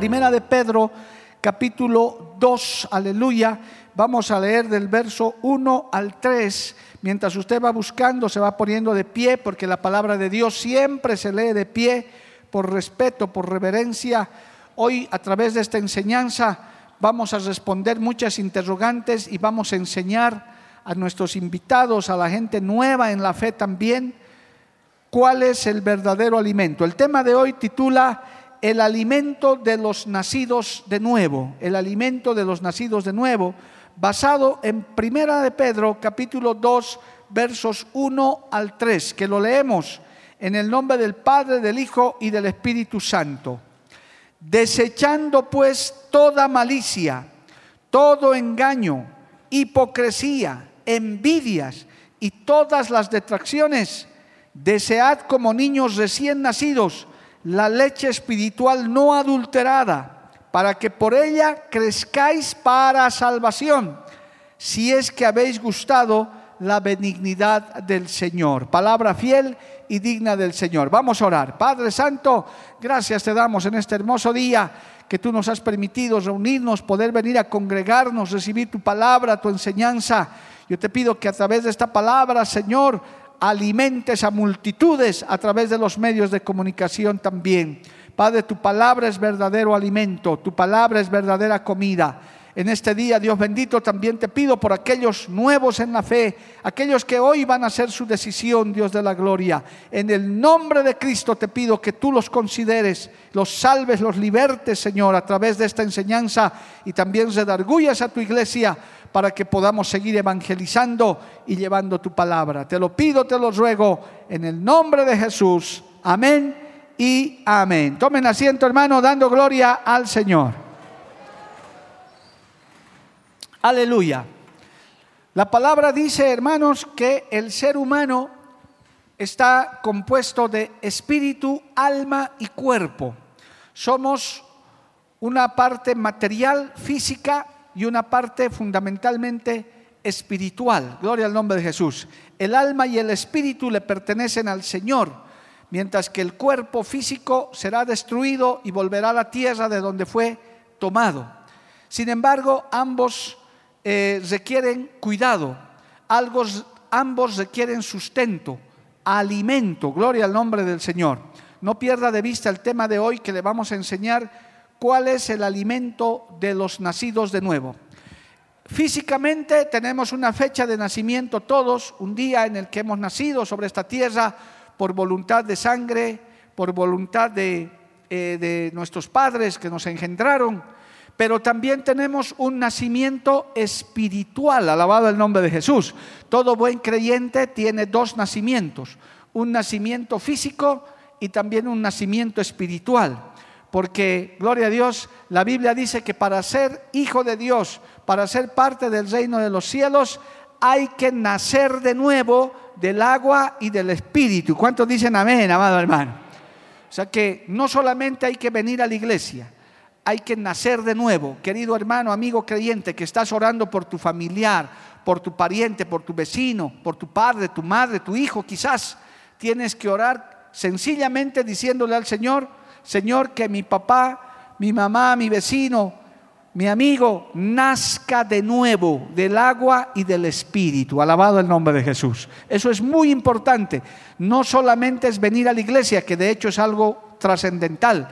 Primera de Pedro, capítulo 2, aleluya. Vamos a leer del verso 1 al 3. Mientras usted va buscando, se va poniendo de pie, porque la palabra de Dios siempre se lee de pie por respeto, por reverencia. Hoy, a través de esta enseñanza, vamos a responder muchas interrogantes y vamos a enseñar a nuestros invitados, a la gente nueva en la fe también, cuál es el verdadero alimento. El tema de hoy titula el alimento de los nacidos de nuevo, el alimento de los nacidos de nuevo, basado en Primera de Pedro, capítulo 2, versos 1 al 3, que lo leemos en el nombre del Padre, del Hijo y del Espíritu Santo. Desechando pues toda malicia, todo engaño, hipocresía, envidias y todas las detracciones, desead como niños recién nacidos, la leche espiritual no adulterada, para que por ella crezcáis para salvación, si es que habéis gustado la benignidad del Señor. Palabra fiel y digna del Señor. Vamos a orar. Padre Santo, gracias te damos en este hermoso día que tú nos has permitido reunirnos, poder venir a congregarnos, recibir tu palabra, tu enseñanza. Yo te pido que a través de esta palabra, Señor, alimentes a multitudes a través de los medios de comunicación también. Padre, tu palabra es verdadero alimento, tu palabra es verdadera comida. En este día, Dios bendito, también te pido por aquellos nuevos en la fe, aquellos que hoy van a hacer su decisión, Dios de la gloria. En el nombre de Cristo te pido que tú los consideres, los salves, los libertes, Señor, a través de esta enseñanza y también redargullas a tu iglesia para que podamos seguir evangelizando y llevando tu palabra. Te lo pido, te lo ruego, en el nombre de Jesús. Amén y amén. Tomen asiento, hermano, dando gloria al Señor. Aleluya. La palabra dice, hermanos, que el ser humano está compuesto de espíritu, alma y cuerpo. Somos una parte material, física, y una parte fundamentalmente espiritual. Gloria al nombre de Jesús. El alma y el espíritu le pertenecen al Señor, mientras que el cuerpo físico será destruido y volverá a la tierra de donde fue tomado. Sin embargo, ambos eh, requieren cuidado, ambos requieren sustento, alimento. Gloria al nombre del Señor. No pierda de vista el tema de hoy que le vamos a enseñar cuál es el alimento de los nacidos de nuevo. Físicamente tenemos una fecha de nacimiento todos, un día en el que hemos nacido sobre esta tierra por voluntad de sangre, por voluntad de, eh, de nuestros padres que nos engendraron, pero también tenemos un nacimiento espiritual, alabado el nombre de Jesús. Todo buen creyente tiene dos nacimientos, un nacimiento físico y también un nacimiento espiritual porque, gloria a Dios, la Biblia dice que para ser hijo de Dios, para ser parte del reino de los cielos, hay que nacer de nuevo del agua y del espíritu. ¿Cuántos dicen amén, amado hermano? O sea que no solamente hay que venir a la iglesia, hay que nacer de nuevo. Querido hermano, amigo creyente, que estás orando por tu familiar, por tu pariente, por tu vecino, por tu padre, tu madre, tu hijo, quizás tienes que orar sencillamente diciéndole al Señor, Señor, que mi papá, mi mamá, mi vecino, mi amigo, nazca de nuevo del agua y del espíritu. Alabado el nombre de Jesús. Eso es muy importante. No solamente es venir a la iglesia, que de hecho es algo trascendental,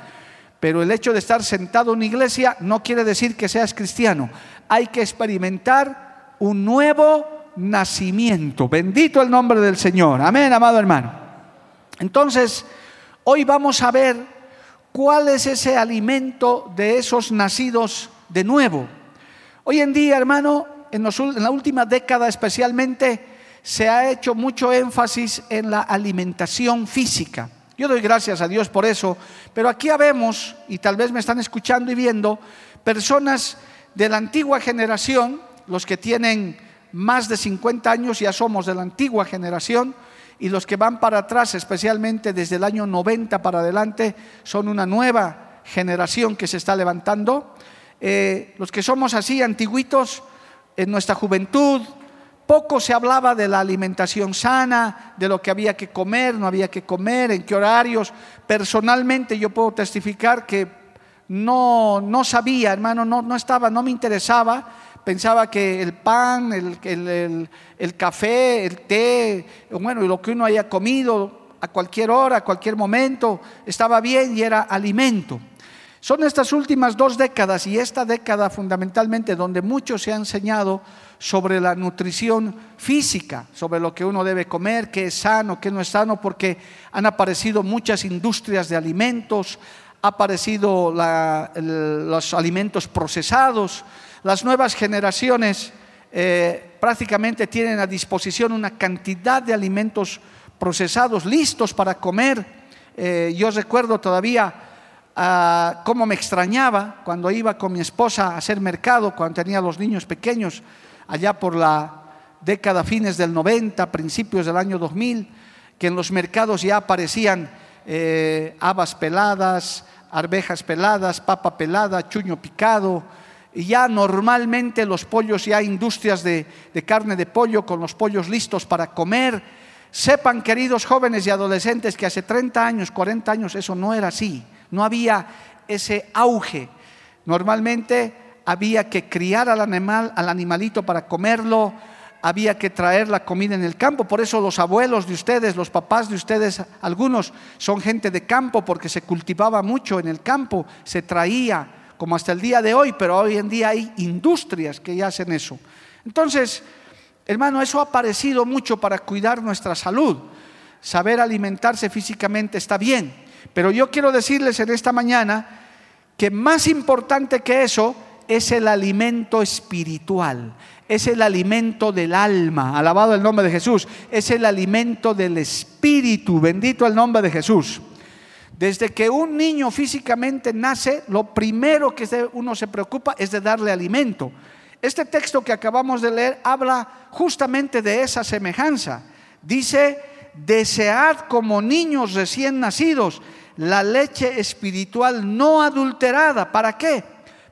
pero el hecho de estar sentado en una iglesia no quiere decir que seas cristiano. Hay que experimentar un nuevo nacimiento. Bendito el nombre del Señor. Amén, amado hermano. Entonces, hoy vamos a ver ¿Cuál es ese alimento de esos nacidos de nuevo? Hoy en día, hermano, en, en la última década especialmente, se ha hecho mucho énfasis en la alimentación física. Yo doy gracias a Dios por eso, pero aquí habemos, y tal vez me están escuchando y viendo, personas de la antigua generación, los que tienen más de 50 años ya somos de la antigua generación, y los que van para atrás, especialmente desde el año 90 para adelante, son una nueva generación que se está levantando. Eh, los que somos así antiguitos, en nuestra juventud, poco se hablaba de la alimentación sana, de lo que había que comer, no había que comer, en qué horarios. Personalmente yo puedo testificar que no, no sabía, hermano, no, no estaba, no me interesaba. Pensaba que el pan, el, el, el, café, el té, bueno, lo que uno haya comido a cualquier hora, a cualquier momento, estaba bien y era alimento. Son estas últimas dos décadas y esta década fundamentalmente donde mucho se ha enseñado sobre la nutrición física, sobre lo que uno debe comer, qué es sano, qué no es sano, porque han aparecido muchas industrias de alimentos, ha aparecido los alimentos procesados, las nuevas generaciones eh, prácticamente tienen a disposición una cantidad de alimentos procesados listos para comer. Eh, yo recuerdo todavía ah, cómo me extrañaba cuando iba con mi esposa a hacer mercado, cuando tenía los niños pequeños allá por la década fines del 90, principios del año 2000, que en los mercados ya aparecían eh, habas peladas, arvejas peladas, papa pelada, chuño picado, y ya normalmente los pollos, ya industrias de, de carne de pollo con los pollos listos para comer. Sepan, queridos jóvenes y adolescentes, que hace 30 años, 40 años eso no era así, no había ese auge. Normalmente había que criar al animal, al animalito para comerlo, había que traer la comida en el campo. Por eso los abuelos de ustedes, los papás de ustedes, algunos son gente de campo porque se cultivaba mucho en el campo, se traía como hasta el día de hoy, pero hoy en día hay industrias que ya hacen eso. Entonces, hermano, eso ha parecido mucho para cuidar nuestra salud. Saber alimentarse físicamente está bien, pero yo quiero decirles en esta mañana que más importante que eso es el alimento espiritual, es el alimento del alma, alabado el nombre de Jesús, es el alimento del espíritu, bendito el nombre de Jesús. Desde que un niño físicamente nace, lo primero que uno se preocupa es de darle alimento. Este texto que acabamos de leer habla justamente de esa semejanza. Dice, desead como niños recién nacidos la leche espiritual no adulterada. ¿Para qué?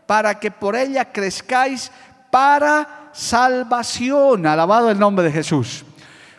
Para que por ella crezcáis para salvación. Alabado el nombre de Jesús.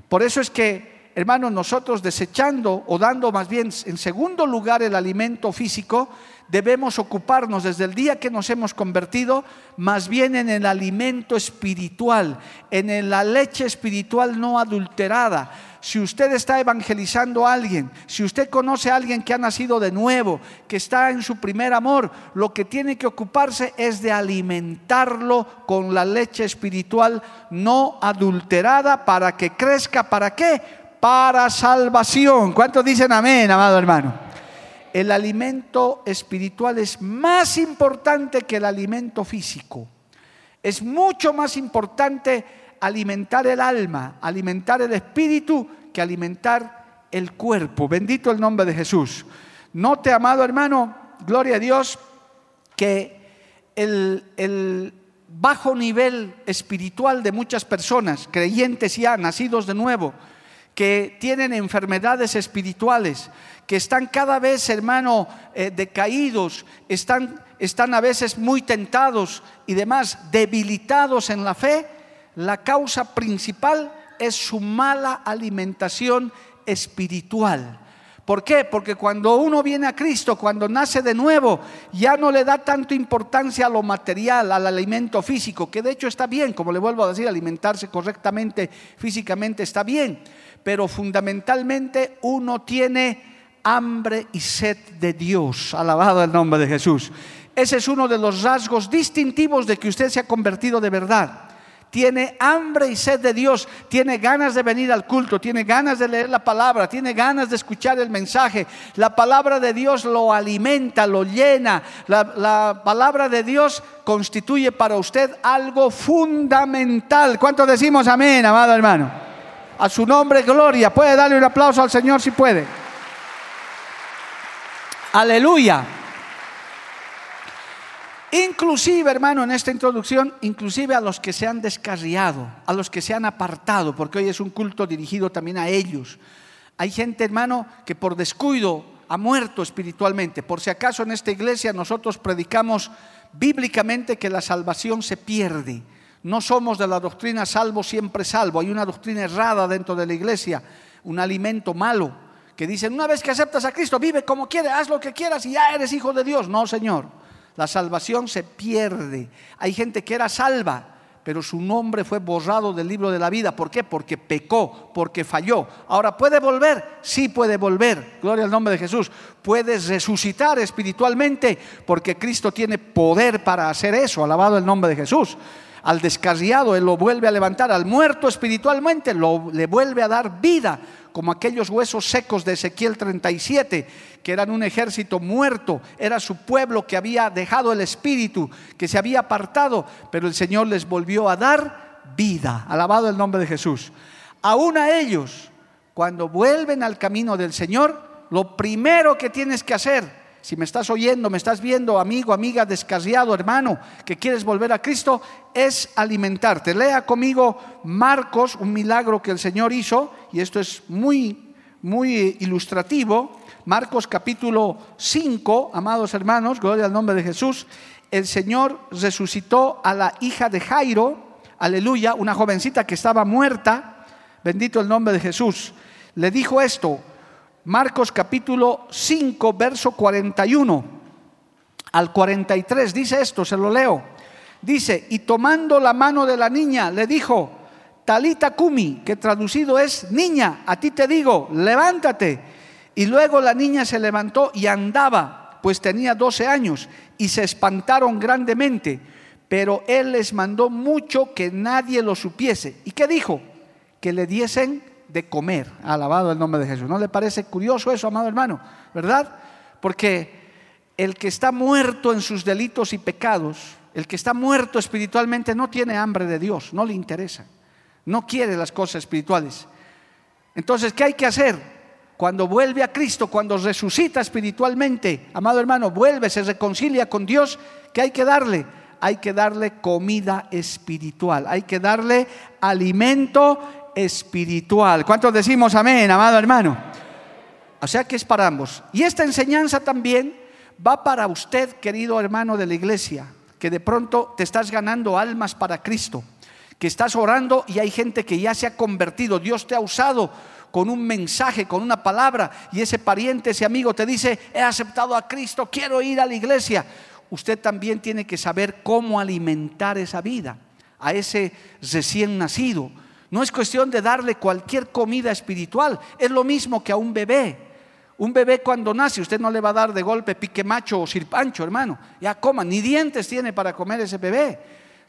Por eso es que, hermanos, nosotros desechando o dando más bien en segundo lugar el alimento físico, debemos ocuparnos desde el día que nos hemos convertido más bien en el alimento espiritual, en la leche espiritual no adulterada. Si usted está evangelizando a alguien, si usted conoce a alguien que ha nacido de nuevo, que está en su primer amor, lo que tiene que ocuparse es de alimentarlo con la leche espiritual no adulterada para que crezca. ¿Para qué? Para salvación. ¿Cuántos dicen amén, amado hermano? El alimento espiritual es más importante que el alimento físico. Es mucho más importante alimentar el alma, alimentar el espíritu, que alimentar el cuerpo. Bendito el nombre de Jesús. Note, amado hermano, gloria a Dios, que el, bajo nivel espiritual de muchas personas, creyentes ya, nacidos de nuevo, que tienen enfermedades espirituales, que están cada vez, hermano, eh, decaídos, están, están a veces muy tentados y demás, debilitados en la fe, la causa principal es su mala alimentación espiritual. ¿Por qué? Porque cuando uno viene a Cristo, cuando nace de nuevo, ya no le da tanto importancia a lo material, al alimento físico, que de hecho está bien, como le vuelvo a decir, alimentarse correctamente físicamente está bien, pero fundamentalmente uno tiene hambre y sed de Dios. Alabado el nombre de Jesús. Ese es uno de los rasgos distintivos de que usted se ha convertido de verdad. tiene hambre y sed de Dios, tiene ganas de venir al culto, tiene ganas de leer la palabra, tiene ganas de escuchar el mensaje. La palabra de Dios lo alimenta, lo llena. La, palabra de Dios constituye para usted algo fundamental. ¿Cuánto decimos amén, amado hermano? A su nombre, gloria. Puede darle un aplauso al Señor si puede. Aleluya. Inclusive, hermano, en esta introducción, inclusive a los que se han descarriado, a los que se han apartado, porque hoy es un culto dirigido también a ellos. Hay gente, hermano, que por descuido ha muerto espiritualmente. Por si acaso en esta iglesia nosotros predicamos bíblicamente que la salvación se pierde. No somos de la doctrina salvo, siempre salvo. Hay una doctrina errada dentro de la iglesia, un alimento malo, que dicen, una vez que aceptas a Cristo, vive como quieres, haz lo que quieras y ya eres hijo de Dios. No, Señor. La salvación se pierde. Hay gente que era salva, pero su nombre fue borrado del libro de la vida. ¿Por qué? Porque pecó, porque falló. Ahora, ¿puede volver? Sí puede volver. Gloria al nombre de Jesús. Puedes resucitar espiritualmente porque Cristo tiene poder para hacer eso. Alabado el nombre de Jesús. Al descarriado Él lo vuelve a levantar. Al muerto espiritualmente lo, le vuelve a dar vida como aquellos huesos secos de Ezequiel 37, que eran un ejército muerto, era su pueblo que había dejado el espíritu, que se había apartado, pero el Señor les volvió a dar vida. Alabado el nombre de Jesús. Aún a ellos, cuando vuelven al camino del Señor, lo primero que tienes que hacer si me estás oyendo, me estás viendo, amigo, amiga, descarriado, hermano, que quieres volver a Cristo, es alimentarte. Lea conmigo Marcos, un milagro que el Señor hizo, y esto es muy, muy ilustrativo. Marcos capítulo 5, amados hermanos, gloria al nombre de Jesús. El Señor resucitó a la hija de Jairo, aleluya, una jovencita que estaba muerta, bendito el nombre de Jesús. Le dijo esto, Marcos capítulo 5, verso 41 al 43, dice esto, se lo leo. Dice, y tomando la mano de la niña, le dijo, Talita Kumi, que traducido es, niña, a ti te digo, levántate. Y luego la niña se levantó y andaba, pues tenía 12 años, y se espantaron grandemente. Pero él les mandó mucho que nadie lo supiese. ¿Y qué dijo? Que le diesen de comer. Alabado el nombre de Jesús. ¿No le parece curioso eso, amado hermano? ¿Verdad? Porque el que está muerto en sus delitos y pecados, el que está muerto espiritualmente no tiene hambre de Dios, no le interesa, no quiere las cosas espirituales. Entonces, ¿qué hay que hacer? Cuando vuelve a Cristo, cuando resucita espiritualmente, amado hermano, vuelve, se reconcilia con Dios, ¿qué hay que darle? Hay que darle comida espiritual, hay que darle alimento espiritual. ¿Cuántos decimos amén, amado hermano? O sea que es para ambos. Y esta enseñanza también va para usted, querido hermano de la iglesia, que de pronto te estás ganando almas para Cristo, que estás orando y hay gente que ya se ha convertido, Dios te ha usado con un mensaje, con una palabra, y ese pariente, ese amigo te dice, he aceptado a Cristo, quiero ir a la iglesia. Usted también tiene que saber cómo alimentar esa vida, a ese recién nacido no es cuestión de darle cualquier comida espiritual. Es lo mismo que a un bebé. Un bebé cuando nace, usted no le va a dar de golpe pique macho o sirpancho, hermano. Ya coma, ni dientes tiene para comer ese bebé.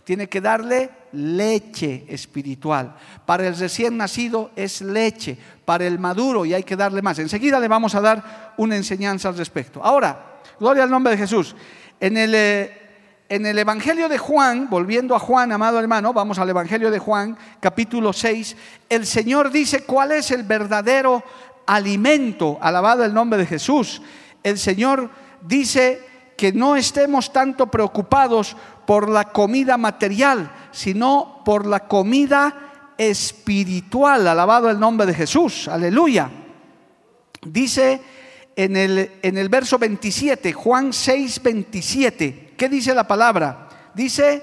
Tiene que darle leche espiritual. Para el recién nacido es leche. Para el maduro y hay que darle más. Enseguida le vamos a dar una enseñanza al respecto. Ahora, gloria al nombre de Jesús. En el, eh, en el Evangelio de Juan, volviendo a Juan, amado hermano, vamos al Evangelio de Juan, capítulo 6, el Señor dice cuál es el verdadero alimento, alabado el nombre de Jesús. El Señor dice que no estemos tanto preocupados por la comida material, sino por la comida espiritual, alabado el nombre de Jesús, aleluya. Dice en el, en el verso 27, Juan 6, 27. ¿Qué dice la palabra? Dice,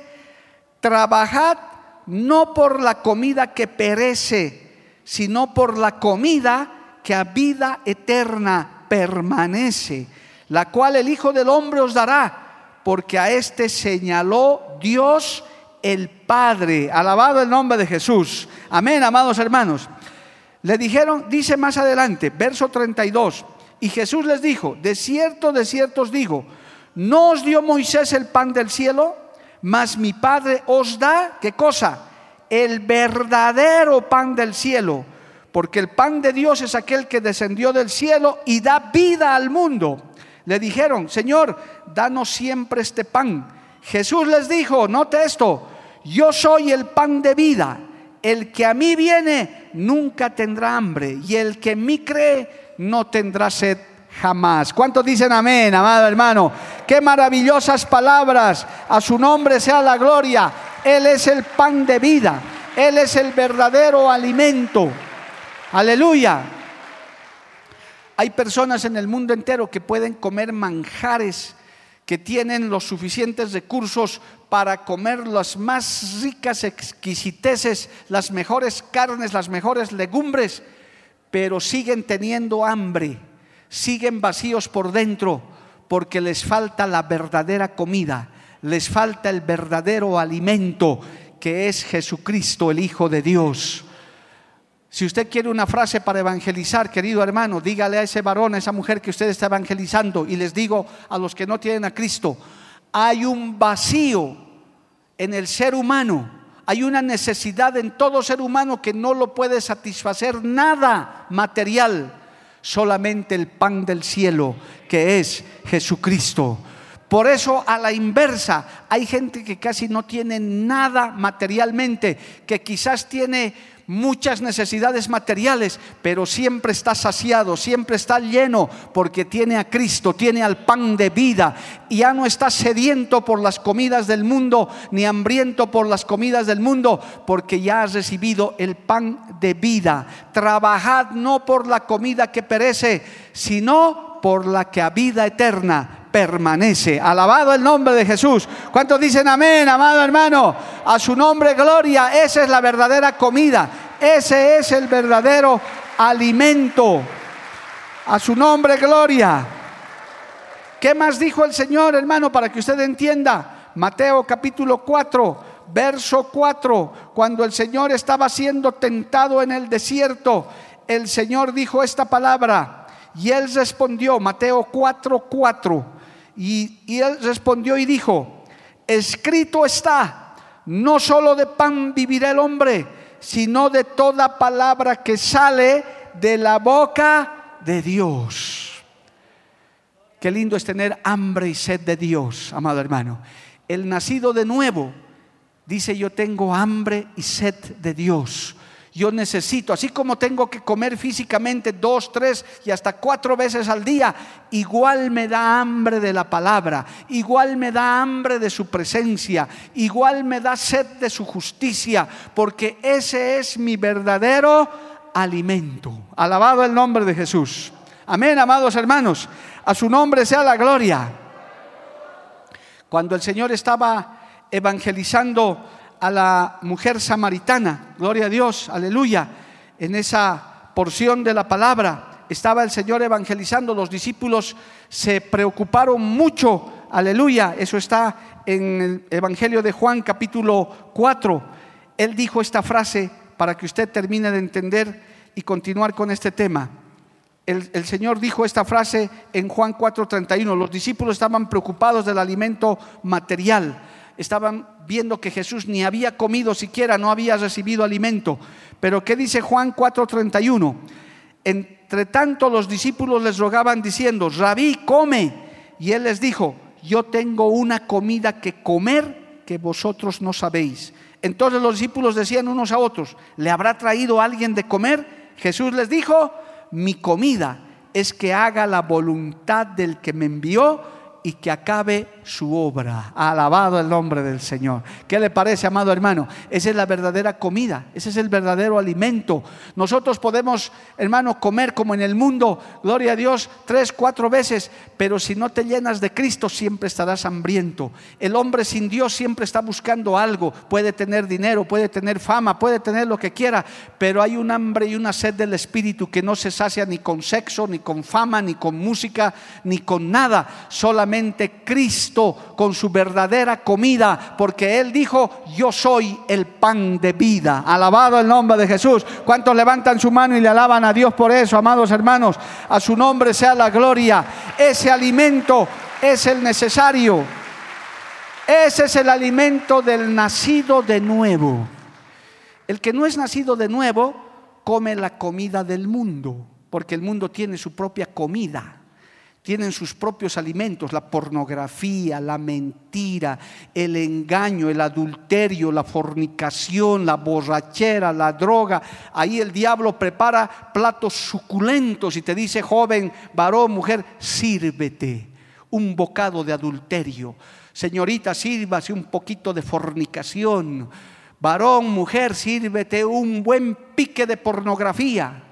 trabajad no por la comida que perece, sino por la comida que a vida eterna permanece, la cual el Hijo del Hombre os dará, porque a este señaló Dios el Padre. Alabado el nombre de Jesús. Amén, amados hermanos. Le dijeron, dice más adelante, verso 32, y Jesús les dijo, de cierto, de cierto os digo, ¿No os dio Moisés el pan del cielo? Mas mi Padre os da, ¿qué cosa? el verdadero pan del cielo, porque el pan de Dios es aquel que descendió del cielo y da vida al mundo. Le dijeron, Señor, danos siempre este pan. Jesús les dijo, note esto, yo soy el pan de vida. El que a mí viene nunca tendrá hambre y el que en mí cree no tendrá sed jamás. ¿Cuántos dicen amén, amado hermano? Qué maravillosas palabras. A su nombre sea la gloria. Él es el pan de vida. Él es el verdadero alimento. Aleluya. Hay personas en el mundo entero que pueden comer manjares, que tienen los suficientes recursos para comer las más ricas exquisiteces, las mejores carnes, las mejores legumbres, pero siguen teniendo hambre, siguen vacíos por dentro, porque les falta la verdadera comida, les falta el verdadero alimento, que es Jesucristo, el Hijo de Dios. Si usted quiere una frase para evangelizar, querido hermano, dígale a ese varón, a esa mujer que usted está evangelizando, y les digo a los que no tienen a Cristo, hay un vacío en el ser humano, hay una necesidad en todo ser humano que no lo puede satisfacer nada material, solamente el pan del cielo, que es Jesucristo. Por eso a la inversa, hay gente que casi no tiene nada materialmente, que quizás tiene muchas necesidades materiales, pero siempre está saciado, siempre está lleno, porque tiene a Cristo, tiene al pan de vida, y ya no está sediento por las comidas del mundo, ni hambriento por las comidas del mundo, porque ya ha recibido el pan de vida. Trabajad no por la comida que perece, sino por la que a vida eterna permanece. Alabado el nombre de Jesús. ¿Cuántos dicen amén, amado hermano? A su nombre, gloria. Esa es la verdadera comida. Ese es el verdadero alimento. A su nombre, gloria. ¿Qué más dijo el Señor, hermano, para que usted entienda? Mateo capítulo 4, verso 4, cuando el Señor estaba siendo tentado en el desierto, el Señor dijo esta palabra y él respondió, Mateo 4, 4, y, él respondió y dijo, escrito está, no solo de pan vivirá el hombre, sino de toda palabra que sale de la boca de Dios. Qué lindo es tener hambre y sed de Dios, amado hermano. El nacido de nuevo dice yo tengo hambre y sed de Dios yo necesito, así como tengo que comer físicamente dos, tres y hasta cuatro veces al día, igual me da hambre de la palabra, igual me da hambre de su presencia, igual me da sed de su justicia, porque ese es mi verdadero alimento. Alabado el nombre de Jesús. Amén, amados hermanos. A su nombre sea la gloria. Cuando el Señor estaba evangelizando a la mujer samaritana, gloria a Dios, aleluya, en esa porción de la palabra estaba el Señor evangelizando, los discípulos se preocuparon mucho, aleluya, eso está en el Evangelio de Juan capítulo 4. Él dijo esta frase para que usted termine de entender y continuar con este tema. El, el, Señor dijo esta frase en Juan 4:31. Los discípulos estaban preocupados del alimento material estaban viendo que Jesús ni había comido siquiera, no había recibido alimento. Pero ¿qué dice Juan 4:31? Entre tanto los discípulos les rogaban diciendo, Rabí, come. Y él les dijo, yo tengo una comida que comer que vosotros no sabéis. Entonces los discípulos decían unos a otros, ¿le habrá traído alguien de comer? Jesús les dijo, mi comida es que haga la voluntad del que me envió y que acabe su obra. Alabado el nombre del Señor. ¿Qué le parece, amado hermano? Esa es la verdadera comida, ese es el verdadero alimento. Nosotros podemos, hermano, comer como en el mundo, gloria a Dios, tres, cuatro veces, pero si no te llenas de Cristo siempre estarás hambriento. El hombre sin Dios siempre está buscando algo. Puede tener dinero, puede tener fama, puede tener lo que quiera, pero hay un hambre y una sed del Espíritu que no se sacia ni con sexo, ni con fama, ni con música, ni con nada. Solamente Cristo con su verdadera comida, porque Él dijo, yo soy el pan de vida. Alabado el nombre de Jesús. ¿Cuántos levantan su mano y le alaban a Dios por eso, amados hermanos? A su nombre sea la gloria. Ese alimento es el necesario. Ese es el alimento del nacido de nuevo. El que no es nacido de nuevo come la comida del mundo, porque el mundo tiene su propia comida tienen sus propios alimentos, la pornografía, la mentira, el engaño, el adulterio, la fornicación, la borrachera, la droga. Ahí el diablo prepara platos suculentos y te dice, joven, varón, mujer, sírvete un bocado de adulterio. Señorita, sírvase un poquito de fornicación. Varón, mujer, sírvete un buen pique de pornografía.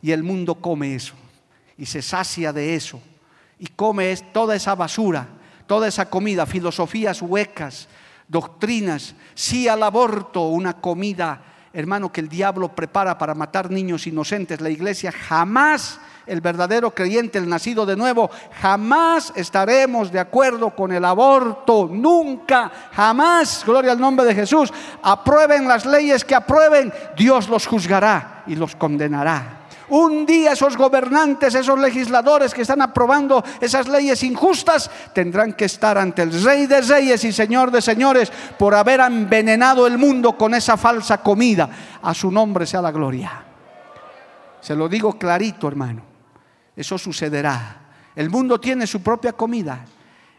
Y el mundo come eso y se sacia de eso y come toda esa basura, toda esa comida, filosofías huecas, doctrinas, sí al aborto, una comida, hermano, que el diablo prepara para matar niños inocentes. La iglesia jamás, el verdadero creyente, el nacido de nuevo, jamás estaremos de acuerdo con el aborto, nunca, jamás, gloria al nombre de Jesús. Aprueben las leyes que aprueben, Dios los juzgará y los condenará. Un día esos gobernantes, esos legisladores que están aprobando esas leyes injustas, tendrán que estar ante el Rey de Reyes y Señor de Señores por haber envenenado el mundo con esa falsa comida. A su nombre sea la gloria. Se lo digo clarito, hermano. Eso sucederá. El mundo tiene su propia comida.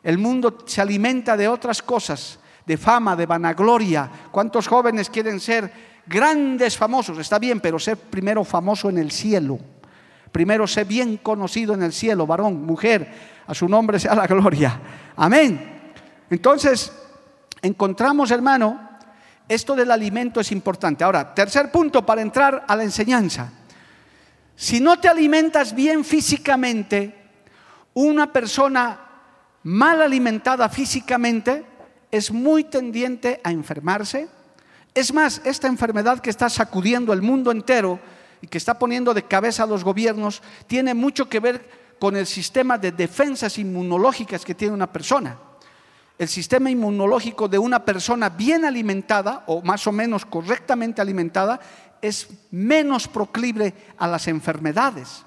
El mundo se alimenta de otras cosas, de fama, de vanagloria. ¿Cuántos jóvenes quieren ser grandes famosos, está bien, pero ser primero famoso en el cielo. Primero sé bien conocido en el cielo, varón, mujer, a su nombre sea la gloria. Amén. Entonces, encontramos, hermano, esto del alimento es importante. Ahora, tercer punto para entrar a la enseñanza. Si no te alimentas bien físicamente, una persona mal alimentada físicamente es muy tendiente a enfermarse, es más, esta enfermedad que está sacudiendo el mundo entero y que está poniendo de cabeza a los gobiernos, tiene mucho que ver con el sistema de defensas inmunológicas que tiene una persona. El sistema inmunológico de una persona bien alimentada o más o menos correctamente alimentada es menos proclive a las enfermedades,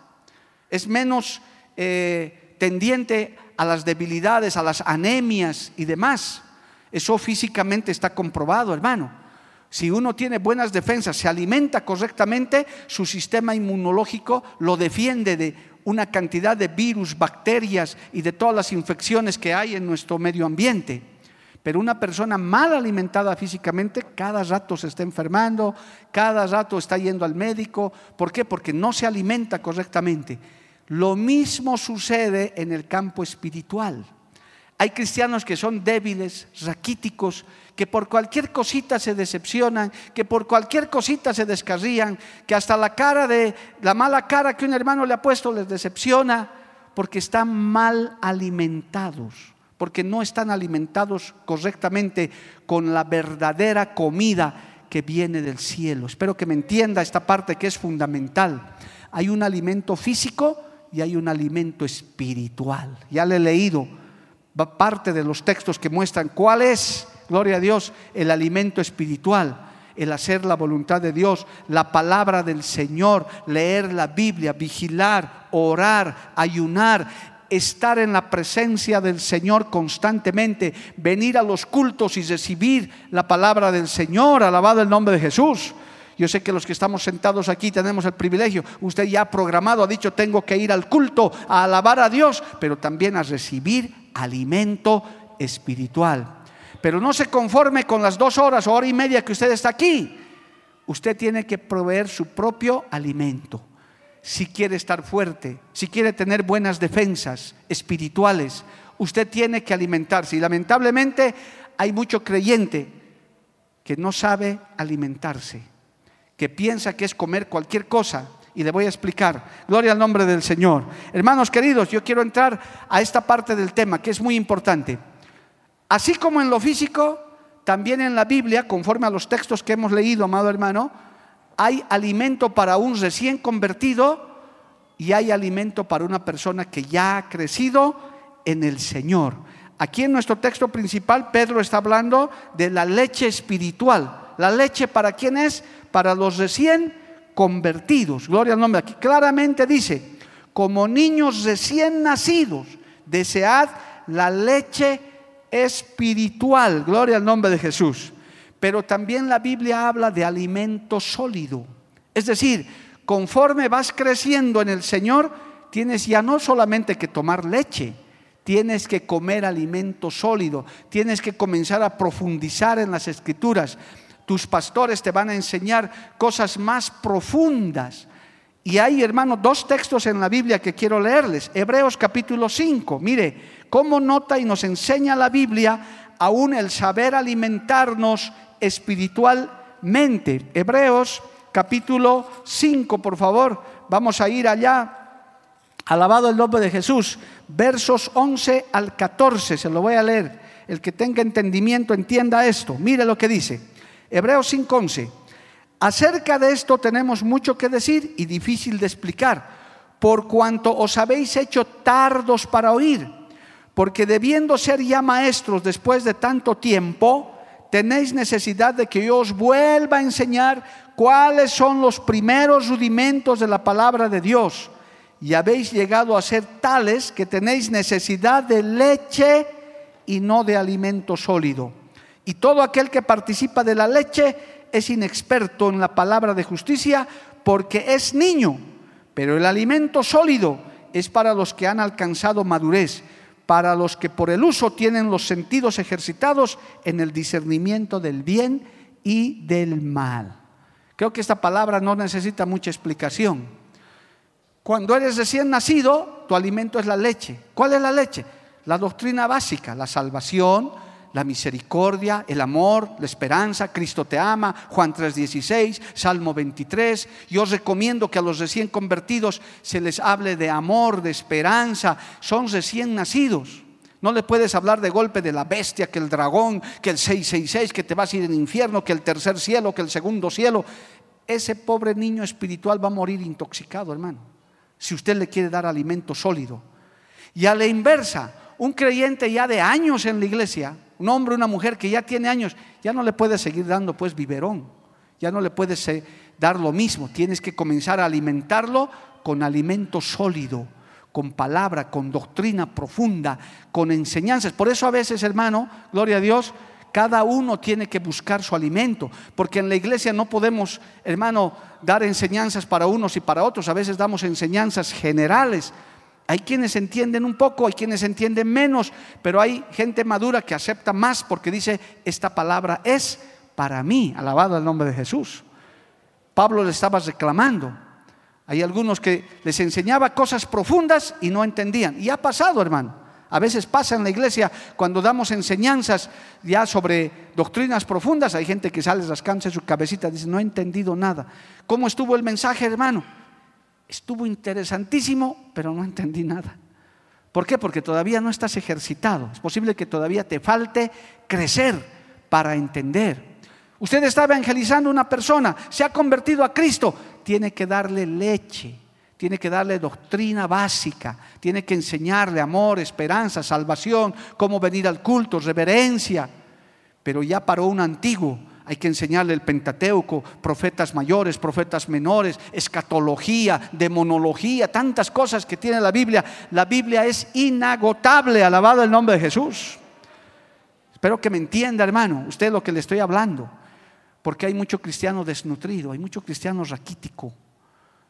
es menos eh, tendiente a las debilidades, a las anemias y demás. Eso físicamente está comprobado, hermano. Si uno tiene buenas defensas, se alimenta correctamente, su sistema inmunológico lo defiende de una cantidad de virus, bacterias y de todas las infecciones que hay en nuestro medio ambiente. Pero una persona mal alimentada físicamente cada rato se está enfermando, cada rato está yendo al médico. ¿Por qué? Porque no se alimenta correctamente. Lo mismo sucede en el campo espiritual. Hay cristianos que son débiles, raquíticos, que por cualquier cosita se decepcionan, que por cualquier cosita se descarrían, que hasta la cara de la mala cara que un hermano le ha puesto les decepciona, porque están mal alimentados, porque no están alimentados correctamente con la verdadera comida que viene del cielo. Espero que me entienda esta parte que es fundamental. Hay un alimento físico y hay un alimento espiritual. Ya le he leído parte de los textos que muestran cuál es, gloria a Dios, el alimento espiritual el hacer la voluntad de Dios, la palabra del Señor, leer la Biblia, vigilar, orar, ayunar, estar en la presencia del Señor constantemente, venir a los cultos y recibir la palabra del Señor, alabado el nombre de Jesús. Yo sé que los que estamos sentados aquí tenemos el privilegio. Usted ya ha programado, ha dicho, tengo que ir al culto a alabar a Dios, pero también a recibir alimento espiritual. Pero no se conforme con las dos horas o hora y media que usted está aquí. Usted tiene que proveer su propio alimento. Si quiere estar fuerte, si quiere tener buenas defensas espirituales, usted tiene que alimentarse. Y lamentablemente hay mucho creyente que no sabe alimentarse, que piensa que es comer cualquier cosa y le voy a explicar. Gloria al nombre del Señor. Hermanos queridos, yo quiero entrar a esta parte del tema que es muy importante. Así como en lo físico, también en la Biblia, conforme a los textos que hemos leído, amado hermano, hay alimento para un recién convertido y hay alimento para una persona que ya ha crecido en el Señor. Aquí en nuestro texto principal, Pedro está hablando de la leche espiritual. ¿La leche para quién es? Para los recién convertidos. Gloria al nombre. Aquí claramente dice, como niños recién nacidos, desead la leche espiritual. Gloria al nombre de Jesús. pero también la Biblia habla de alimento sólido. Es decir, conforme vas creciendo en el Señor, tienes ya no solamente que tomar leche, tienes que comer alimento sólido, tienes que comenzar a profundizar en las escrituras. Tus pastores te van a enseñar cosas más profundas. Y hay, hermano, dos textos en la Biblia que quiero leerles. Hebreos capítulo 5. Mire, cómo nota y nos enseña la Biblia aún el saber alimentarnos espiritualmente. Hebreos capítulo 5, por favor. Vamos a ir allá. Alabado el nombre de Jesús. Versos 11 al 14. Se lo voy a leer. El que tenga entendimiento entienda esto. Mire lo que dice. Hebreos 5:11. Acerca de esto tenemos mucho que decir y difícil de explicar, por cuanto os habéis hecho tardos para oír, porque debiendo ser ya maestros después de tanto tiempo, tenéis necesidad de que yo os vuelva a enseñar cuáles son los primeros rudimentos de la palabra de Dios. Y habéis llegado a ser tales que tenéis necesidad de leche y no de alimento sólido. Y todo aquel que participa de la leche es inexperto en la palabra de justicia porque es niño. Pero el alimento sólido es para los que han alcanzado madurez para los que por el uso tienen los sentidos ejercitados en el discernimiento del bien y del mal. Creo que esta palabra no necesita mucha explicación. Cuando eres recién nacido, tu alimento es la leche. ¿Cuál es la leche? La doctrina básica, la salvación, la misericordia, el amor, la esperanza, Cristo te ama, Juan 3:16, Salmo 23. Yo os recomiendo que a los recién convertidos se les hable de amor, de esperanza, son recién nacidos. No le puedes hablar de golpe de la bestia, que el dragón, que el 666, que te vas a ir en infierno, que el tercer cielo, que el segundo cielo. Ese pobre niño espiritual va a morir intoxicado, hermano, si usted le quiere dar alimento sólido. Y a la inversa, un creyente ya de años en la iglesia, un hombre, una mujer que ya tiene años, ya no le puedes seguir dando pues biberón, ya no le puedes eh, dar lo mismo, tienes que comenzar a alimentarlo con alimento sólido, con palabra, con doctrina profunda, con enseñanzas. Por eso a veces, hermano, gloria a Dios, cada uno tiene que buscar su alimento, porque en la iglesia no podemos, hermano, dar enseñanzas para unos y para otros, a veces damos enseñanzas generales hay quienes entienden un poco, hay quienes entienden menos, pero hay gente madura que acepta más porque dice, esta palabra es para mí, alabado el nombre de Jesús. Pablo le estaba reclamando. Hay algunos que les enseñaba cosas profundas y no entendían. Y ha pasado, hermano. A veces pasa en la iglesia cuando damos enseñanzas ya sobre doctrinas profundas. Hay gente que sale rascándose su cabecita dice, no he entendido nada. ¿Cómo estuvo el mensaje, hermano? Estuvo interesantísimo, pero no entendí nada. ¿Por qué? Porque todavía no estás ejercitado. Es posible que todavía te falte crecer para entender. Usted está evangelizando a una persona, se ha convertido a Cristo, tiene que darle leche, tiene que darle doctrina básica, tiene que enseñarle amor, esperanza, salvación, cómo venir al culto, reverencia. Pero ya paró un antiguo, hay que enseñarle el Pentateuco, profetas mayores, profetas menores, escatología, demonología, tantas cosas que tiene la Biblia. La Biblia es inagotable, alabado el nombre de Jesús. Espero que me entienda, hermano, usted lo que le estoy hablando. Porque hay mucho cristiano desnutrido, hay mucho cristiano raquítico,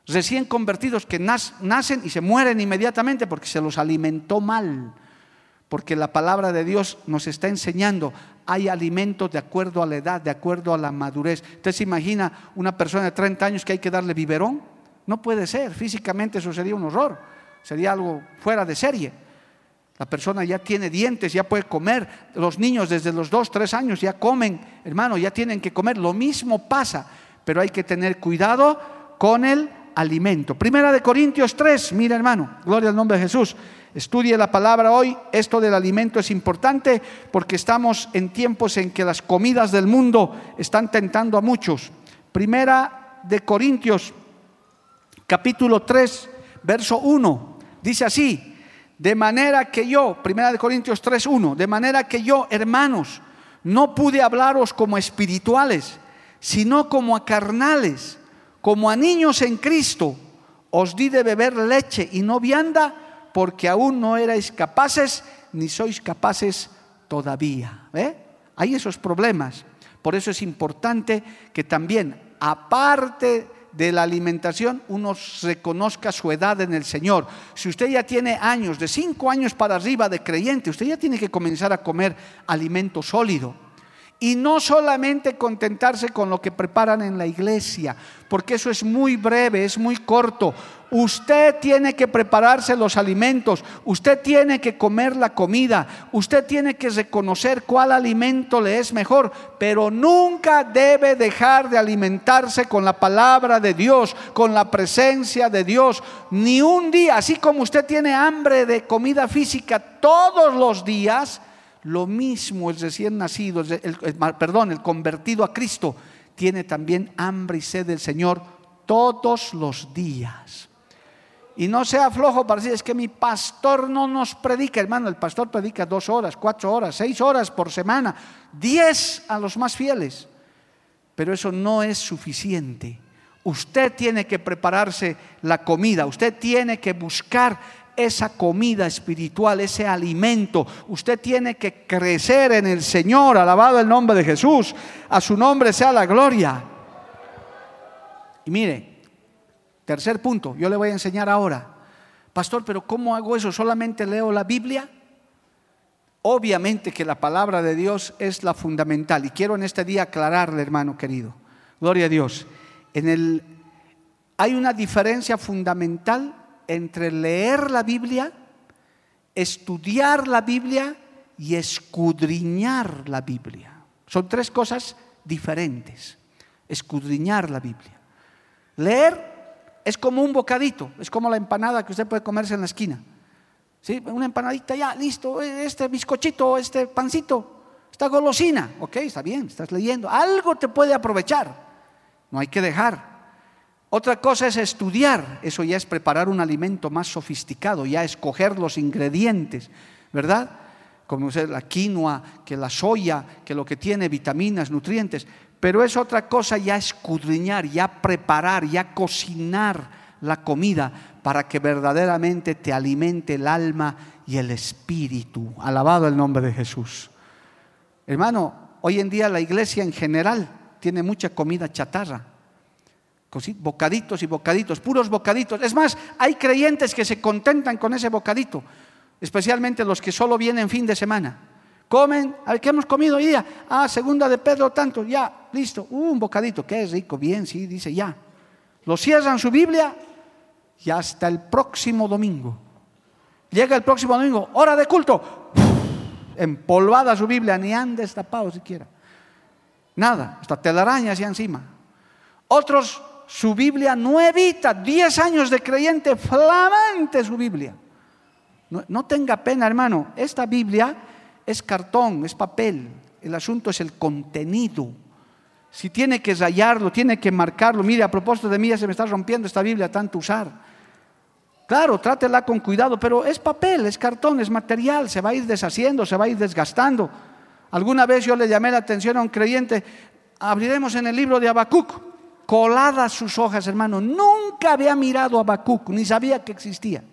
recién convertidos que nacen y se mueren inmediatamente porque se los alimentó mal porque la palabra de Dios nos está enseñando, hay alimentos de acuerdo a la edad, de acuerdo a la madurez. ¿Usted se imagina una persona de 30 años que hay que darle biberón? No puede ser, físicamente eso sería un horror, sería algo fuera de serie. La persona ya tiene dientes, ya puede comer. Los niños desde los 2, 3 años ya comen, hermano, ya tienen que comer. Lo mismo pasa, pero hay que tener cuidado con el alimento. Primera de Corintios 3, mira hermano, gloria al nombre de Jesús. Estudie la palabra hoy. Esto del alimento es importante porque estamos en tiempos en que las comidas del mundo están tentando a muchos. Primera de Corintios, capítulo 3, verso 1. Dice así, de manera que yo, Primera de Corintios 3, 1, de manera que yo, hermanos, no pude hablaros como espirituales, sino como a carnales, como a niños en Cristo. Os di de beber leche y no vianda porque aún no erais capaces ni sois capaces todavía. Hay esos problemas. Por eso es importante que también, aparte de la alimentación, uno reconozca su edad en el Señor. Si usted ya tiene años, de cinco años para arriba de creyente, usted ya tiene que comenzar a comer alimento sólido. Y no solamente contentarse con lo que preparan en la iglesia, porque eso es muy breve, es muy corto. Usted tiene que prepararse los alimentos, usted tiene que comer la comida, usted tiene que reconocer cuál alimento le es mejor, pero nunca debe dejar de alimentarse con la palabra de Dios, con la presencia de Dios. Ni un día, así como usted tiene hambre de comida física todos los días, lo mismo el recién nacido, perdón, el convertido a Cristo, tiene también hambre y sed del Señor todos los días. Y no sea flojo para decir, es que mi pastor no nos predica, hermano, el pastor predica dos horas, cuatro horas, seis horas por semana, diez a los más fieles. Pero eso no es suficiente. Usted tiene que prepararse la comida, usted tiene que buscar esa comida espiritual, ese alimento. Usted tiene que crecer en el Señor, alabado el nombre de Jesús. A su nombre sea la gloria. Y mire, tercer punto, yo le voy a enseñar ahora. Pastor, pero ¿cómo hago eso? ¿Solamente leo la Biblia? Obviamente que la palabra de Dios es la fundamental. Y quiero en este día aclararle, hermano querido. Gloria a Dios. En el, hay una diferencia fundamental entre leer la Biblia, estudiar la Biblia y escudriñar la Biblia. Son tres cosas diferentes. Escudriñar la Biblia. Leer es como un bocadito, es como la empanada que usted puede comerse en la esquina. ¿Sí? Una empanadita ya, listo, este bizcochito, este pancito, esta golosina. Ok, está bien, estás leyendo. Algo te puede aprovechar. No hay que dejar. Otra cosa es estudiar, eso ya es preparar un alimento más sofisticado, ya escoger los ingredientes, ¿verdad? Como la quinoa, que la soya, que lo que tiene vitaminas, nutrientes. Pero es otra cosa ya escudriñar, ya preparar, ya cocinar la comida para que verdaderamente te alimente el alma y el espíritu. Alabado el nombre de Jesús. Hermano, hoy en día la iglesia en general tiene mucha comida chatarra bocaditos y bocaditos, puros bocaditos. Es más, hay creyentes que se contentan con ese bocadito, especialmente los que solo vienen fin de semana. Comen, a ver, ¿qué hemos comido hoy día? Ah, segunda de Pedro, tanto, ya, listo, uh, un bocadito, es rico, bien, sí, dice ya. Lo cierran su Biblia y hasta el próximo domingo. Llega el próximo domingo, hora de culto, empolvada su Biblia, ni han destapado siquiera. Nada, hasta telarañas ya encima. Otros su Biblia nuevita, 10 años de creyente, flamante su Biblia. No, tenga pena, hermano, esta Biblia es cartón, es papel, el asunto es el contenido. Si tiene que rayarlo, tiene que marcarlo. Mire, a propósito de mí, ya se me está rompiendo esta Biblia tanto usar. Claro, trátela con cuidado, pero es papel, es cartón, es material, se va a ir deshaciendo, se va a ir desgastando. Alguna vez yo le llamé la atención a un creyente, abriremos en el libro de Habacuc coladas sus hojas, hermano. Nunca había mirado a Habacuc, ni sabía que existía.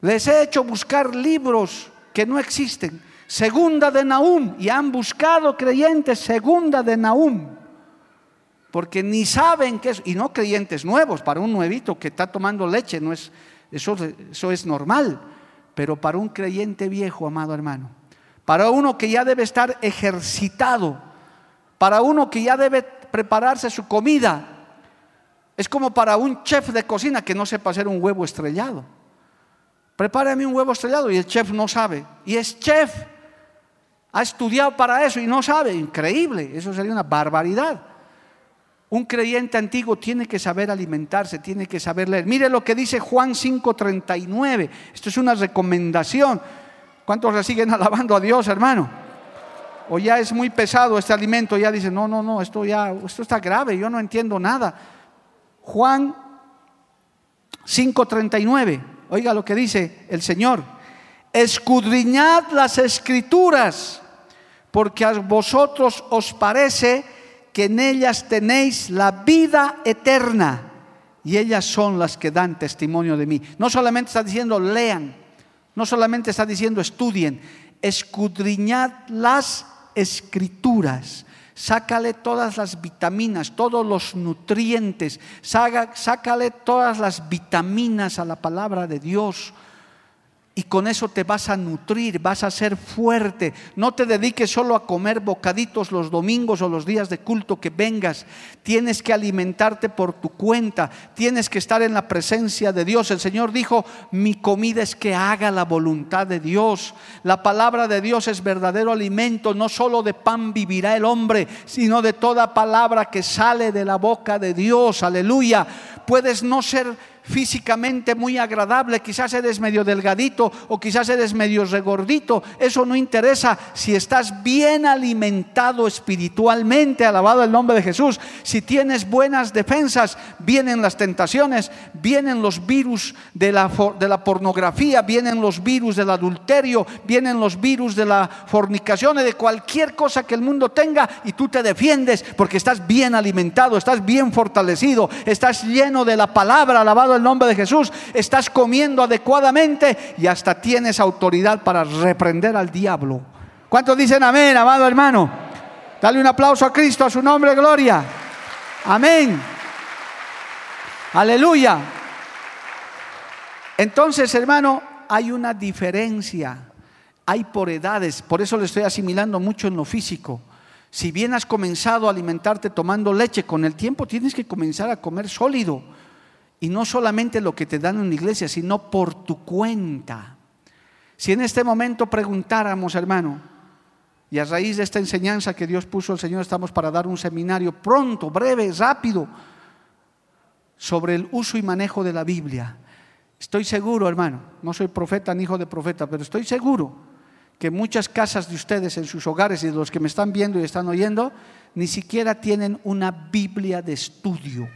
Les he hecho buscar libros que no existen. Segunda de Nahum, y han buscado creyentes segunda de Nahum, porque ni saben qué es, y no creyentes nuevos, para un nuevito que está tomando leche, no es, eso, eso es normal, pero para un creyente viejo, amado hermano, para uno que ya debe estar ejercitado, para uno que ya debe prepararse su comida. Es como para un chef de cocina que no sepa hacer un huevo estrellado. Prepárame un huevo estrellado y el chef no sabe. Y es chef. Ha estudiado para eso y no sabe. Increíble. Eso sería una barbaridad. Un creyente antiguo tiene que saber alimentarse, tiene que saber leer. Mire lo que dice Juan 5:39. Esto es una recomendación. ¿Cuántos le siguen alabando a Dios, hermano? o ya es muy pesado este alimento, ya dice, no, no, no, esto ya, esto está grave, yo no entiendo nada. Juan 5:39, oiga lo que dice el Señor, escudriñad las escrituras, porque a vosotros os parece que en ellas tenéis la vida eterna y ellas son las que dan testimonio de mí. No solamente está diciendo lean, no solamente está diciendo estudien, escudriñad las escrituras. Sácale todas las vitaminas, todos los nutrientes. sácale todas las vitaminas a la palabra de Dios. Y con eso te vas a nutrir, vas a ser fuerte. No te dediques solo a comer bocaditos los domingos o los días de culto que vengas. Tienes que alimentarte por tu cuenta. Tienes que estar en la presencia de Dios. El Señor dijo, mi comida es que haga la voluntad de Dios. La palabra de Dios es verdadero alimento. No solo de pan vivirá el hombre, sino de toda palabra que sale de la boca de Dios. Aleluya. Puedes no ser físicamente muy agradable, quizás eres medio delgadito o quizás eres medio regordito, eso no interesa. Si estás bien alimentado espiritualmente, alabado el nombre de Jesús, si tienes buenas defensas, vienen las tentaciones, vienen los virus de la, pornografía, vienen los virus del adulterio, vienen los virus de la fornicación, de cualquier cosa que el mundo tenga y tú te defiendes porque estás bien alimentado, estás bien fortalecido, estás lleno de la palabra, alabado el nombre de Jesús, estás comiendo adecuadamente y hasta tienes autoridad para reprender al diablo. ¿Cuántos dicen amén, amado hermano? Dale un aplauso a Cristo, a su nombre, gloria. Amén. Aleluya. Entonces, hermano, hay una diferencia. Hay por edades. Por eso le estoy asimilando mucho en lo físico. Si bien has comenzado a alimentarte tomando leche, con el tiempo tienes que comenzar a comer sólido. Y no solamente lo que te dan en la iglesia, sino por tu cuenta. Si en este momento preguntáramos, hermano, y a raíz de esta enseñanza que Dios puso el Señor, estamos para dar un seminario pronto, breve, rápido, sobre el uso y manejo de la Biblia. Estoy seguro, hermano, no soy profeta ni hijo de profeta, pero estoy seguro que muchas casas de ustedes en sus hogares y de los que me están viendo y están oyendo, ni siquiera tienen una Biblia de estudio.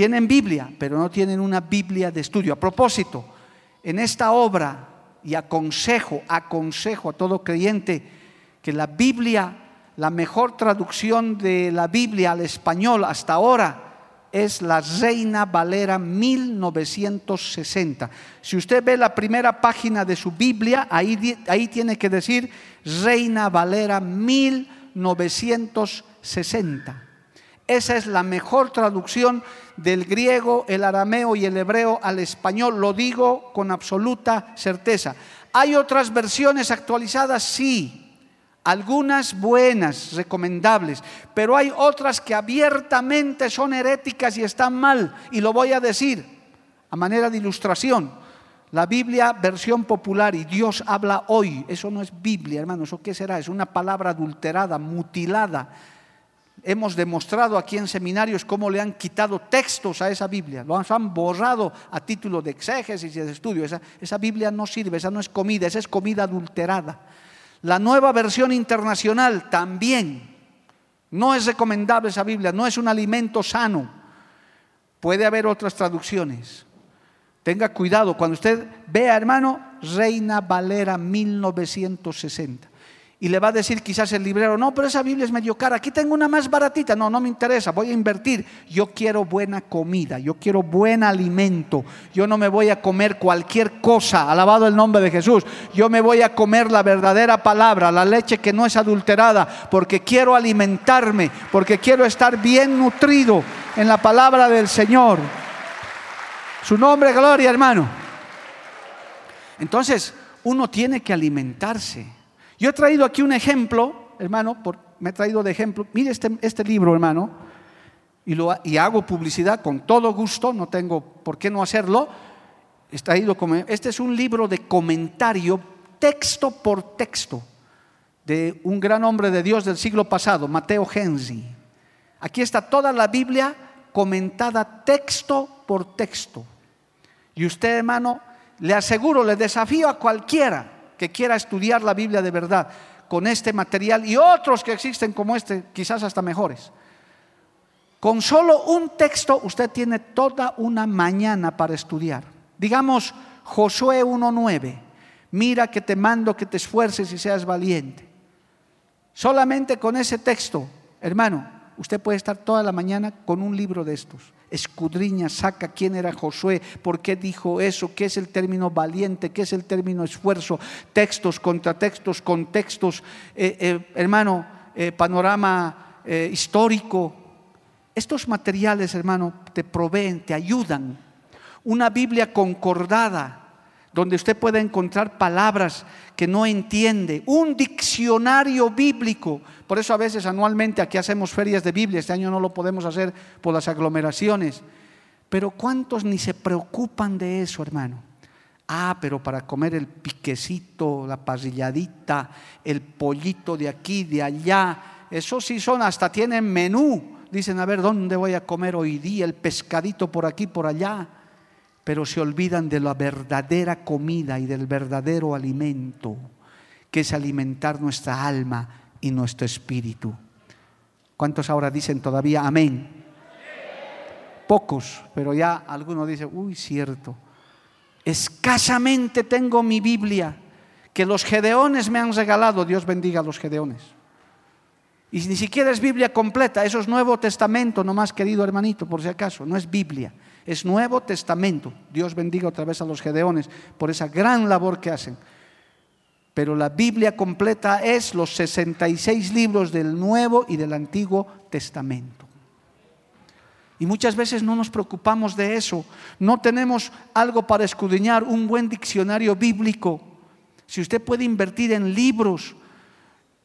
Tienen Biblia, pero no tienen una Biblia de estudio. A propósito, en esta obra, y aconsejo, aconsejo a todo creyente que la Biblia, la mejor traducción de la Biblia al español hasta ahora, es la Reina Valera 1960. Si usted ve la primera página de su Biblia, ahí, ahí tiene que decir Reina Valera 1960. Esa es la mejor traducción del griego, el arameo y el hebreo al español. Lo digo con absoluta certeza. ¿Hay otras versiones actualizadas? Sí. Algunas buenas, recomendables, pero hay otras que abiertamente son heréticas y están mal. Y lo voy a decir a manera de ilustración. La Biblia, versión popular, y Dios habla hoy. Eso no es Biblia, hermano. ¿Eso qué será? Es una palabra adulterada, mutilada Hemos demostrado aquí en seminarios cómo le han quitado textos a esa Biblia, lo han borrado a título de exégesis y de estudio. Esa, esa Biblia no sirve, esa no es comida, esa es comida adulterada. La nueva versión internacional también no es recomendable esa Biblia, no es un alimento sano. Puede haber otras traducciones. Tenga cuidado, cuando usted vea, hermano, Reina Valera 1960 y le va a decir quizás el librero, no, pero esa Biblia es medio cara, aquí tengo una más baratita, no, no me interesa, voy a invertir, yo quiero buena comida, yo quiero buen alimento, yo no me voy a comer cualquier cosa, alabado el nombre de Jesús, yo me voy a comer la verdadera palabra, la leche que no es adulterada, porque quiero alimentarme, porque quiero estar bien nutrido en la palabra del Señor. Su nombre, gloria, hermano. Entonces, uno tiene que alimentarse. Yo he traído aquí un ejemplo, hermano, me he traído de ejemplo. Mire este, este libro, hermano, y, lo, y hago publicidad con todo gusto, no tengo por qué no hacerlo. como, este es un libro de comentario, texto por texto, de un gran hombre de Dios del siglo pasado, Mateo Henry. Aquí está toda la Biblia comentada texto por texto. Y usted, hermano, le aseguro, le desafío a cualquiera que quiera estudiar la Biblia de verdad con este material y otros que existen como este, quizás hasta mejores. Con solo un texto usted tiene toda una mañana para estudiar. Digamos Josué 1.9. Mira que te mando que te esfuerces y seas valiente. Solamente con ese texto, hermano, usted puede estar toda la mañana con un libro de estos escudriña, saca quién era Josué, por qué dijo eso, qué es el término valiente, qué es el término esfuerzo, textos, contratextos, contextos. Eh, eh, hermano, eh, panorama histórico. Estos materiales, hermano, te proveen, te ayudan. Una Biblia concordada, donde usted pueda encontrar palabras que no entiende, un diccionario bíblico. Por eso a veces anualmente aquí hacemos ferias de Biblia, este año no lo podemos hacer por las aglomeraciones. Pero ¿cuántos ni se preocupan de eso, hermano? Ah, pero para comer el piquecito, la parrilladita, el pollito de aquí, de allá, eso sí son, hasta tienen menú. Dicen, a ver, ¿dónde voy a comer hoy día? El pescadito por aquí, por allá pero se olvidan de la verdadera comida y del verdadero alimento, que es alimentar nuestra alma y nuestro espíritu. ¿Cuántos ahora dicen todavía amén? Pocos, pero ya algunos dicen, uy, cierto. Escasamente tengo mi Biblia, que los gedeones me han regalado, Dios bendiga a los gedeones. Y ni siquiera es Biblia completa, eso es Nuevo Testamento, nomás querido hermanito, por si acaso, no es Biblia. Es Nuevo Testamento. Dios bendiga otra vez a los gedeones por esa gran labor que hacen. Pero la Biblia completa es los 66 libros del Nuevo y del Antiguo Testamento. Y muchas veces no nos preocupamos de eso. No tenemos algo para escudriñar, un buen diccionario bíblico. Si usted puede invertir en libros,